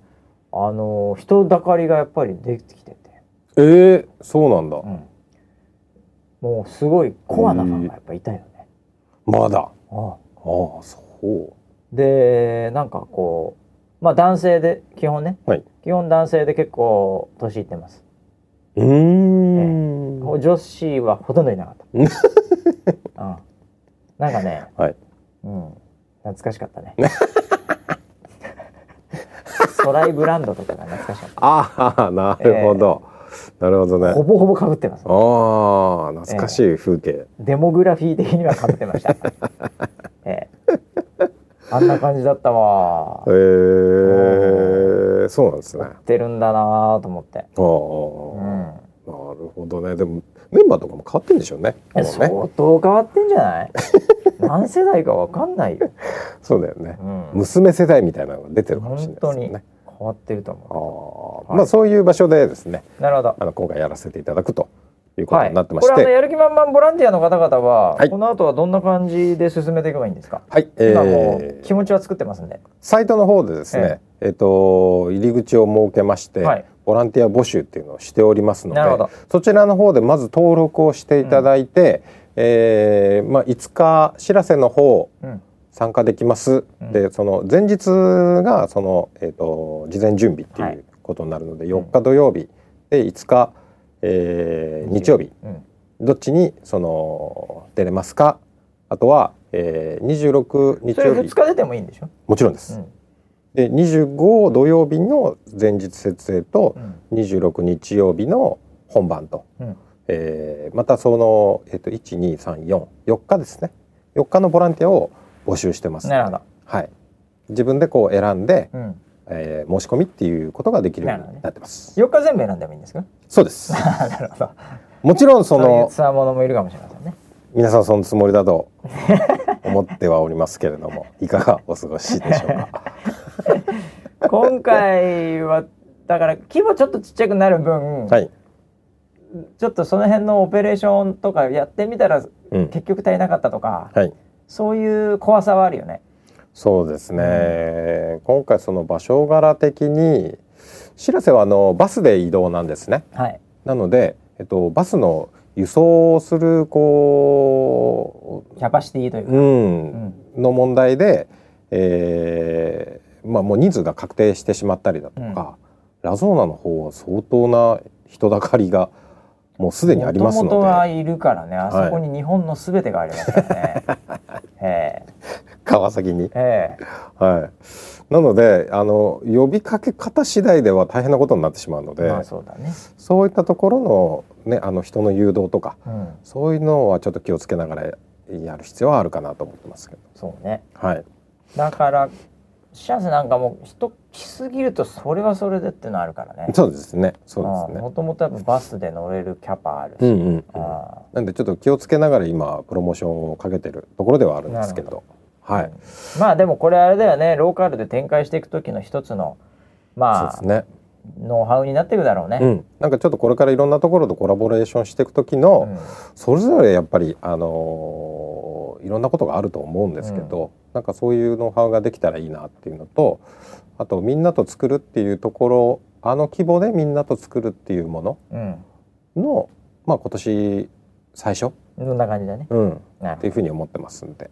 あのー人だかりがやっぱりできてきてて、えー、そうなんだ。うん、もうすごいコアなファンがやっぱいたよね。まだ？ああああそう。でなんかこうまあ男性で基本ね、はい基本男性で結構年いってます。うーん。女子はほとんどいなかった。う <laughs> んうん、なんかね、はい。うん、懐かしかったね。ソライブランドとかが懐かしかっああなるほど。なるほどた。ね。ほぼほぼ被ってます。ああ懐かしい風景。デモグラフィー的には被ってました。<laughs> ええ、あんな感じだったわえ。ー、そうなんですね。やってるんだなと思って。ああ、うん。なるほどね。でもメンバーとかも変わってんでしょうね。相当変わってんじゃない？何世代かわかんないよ。<laughs> そうだよね。うん、娘世代みたいなのが出てるかもしれないですよね。変わってると思ああ、はいまあそういう場所でですね、う。なるほど。あの今回やらせていただくということはい。になってまこれあのして、やる気満々ボランティアの方々は、はいこの後はどんな感じで進めていけばいいんですか？はい、今もえーう気持ちは作ってますんで。サイトの方でですね、えっ、と入り口を設けまして、はいボランティア募集っていうのをしておりますのでそちらの方でまず登録をしていただいて、えーまあ5日知らせの方うん。参加できます、うんでその前日がその、えー、と事前準備ってはいいうことになるので、4日土曜日で5日、えー日曜日うん。どっちにその出れますか？あとは、えー、26日それ曜日二日出てもいいんでしょ？もちろんです。うん。で25土曜日の前日設営とうん。26日曜日の本番と、うん。えーまたその、えー、と12344日ですね4日のボランティアを募集してますなるほど。はい、自分でこう選んで、うん。えー申し込みっていうことができるようになってます。四日全部選んでもいいんですか？そうです <laughs> なるほど。もちろんそのつわものもいるかもしれませんね。皆さんそのつもりだと思ってはおりますけれども <laughs> いかがお過ごしでしょうか？<laughs> 今回はだから規模ちょっとちっちゃくなる分、はい、ちょっとその辺のオペレーションとかやってみたらうん。結局足りなかったとか、はい。そういう怖さはあるよね。そうですね、今回その場所柄的にしらせはあのバスで移動なんですね。はい。なので、えっと、バスの輸送するこキャパシティというう、か。ううん。ん、の問題で、えーまあ、もう人数が確定してしまったりだとか、ラゾーナの方は相当な人だかりがもうすでにありますので。元々がいるからね。あそこに日本のすべてがありますからね、<laughs> え川崎に。え。え。はい、なのであの呼びかけ方次第では大変なことになってしまうので、えまあそうだね、そういったところの,、ね、あの人の誘導とかうん、そういうのはちょっと気をつけながらやる必要はあるかなと思ってますけど。そうね。はい、だからシャツなんかも人来すぎるとそれはそれでっていうのあるからね。そうですね。そうですね。もともとやっぱバスで乗れるキャパあるし、うんうんなんでちょっと気をつけながら今プロモーションをかけてるところではあるんですけど。はい、うん。まあでもこれあれだよね。ローカルで展開していく時の一つのまあそうですね。ノウハウになっていくだろうね。うん、なんかちょっとこれからいろんなところとコラボレーションしていく時の、うん。それぞれやっぱりあのーいろんなことがあると思うんですけど、なんかそういうノウハウができたらいいなっていうのとあとみんなと作るっていうところあの規模でみんなと作るっていうものうん、の、まあ、今年最初、そんな感じだね。うん、っていうふうに思ってますんで。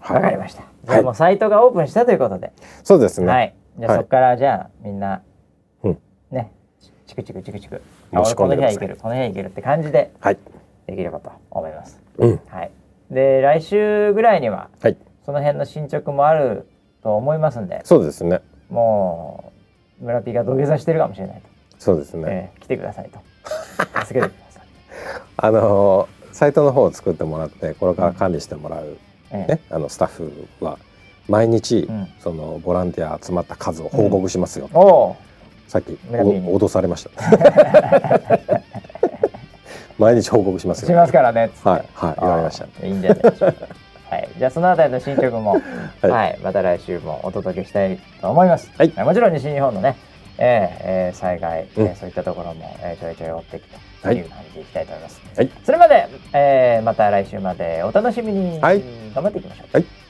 わかりました。じゃあもうサイトがオープンしたということで、そうですね。はい。じゃあはいそこからじゃあみんな、うんね、チクチクチクチク、申し込んでこの部屋行ける、この部屋行けるって感じではい。できればと思います。うん。はい。で来週ぐらいにははい。その辺の進捗もあると思いますんで、そうですね。もう村 P が土下座してるかもしれないと、そうですね。えー来てくださいと。助けてください。<laughs> あのーサイトの方を作ってもらってこれから管理してもらう、ええ。ね、あのスタッフは毎日、うん。そのボランティア集まった数を報告しますよ、おおさっき脅されました <laughs> 毎日報告しますよ。しますからね。はいはい言われました。いいんじゃないでしょうか。はい。じゃあそのあたりの進捗も <laughs> はい。はい、また来週もお届けしたいと思います、はい。もちろん西日本のねえーえー災害、うん。えーそういったところも、えーちょいちょい追っていくとはい。いう感じでいきたいと思います、はい。それまで、えーまた来週までお楽しみに、はい。頑張っていきましょう。はい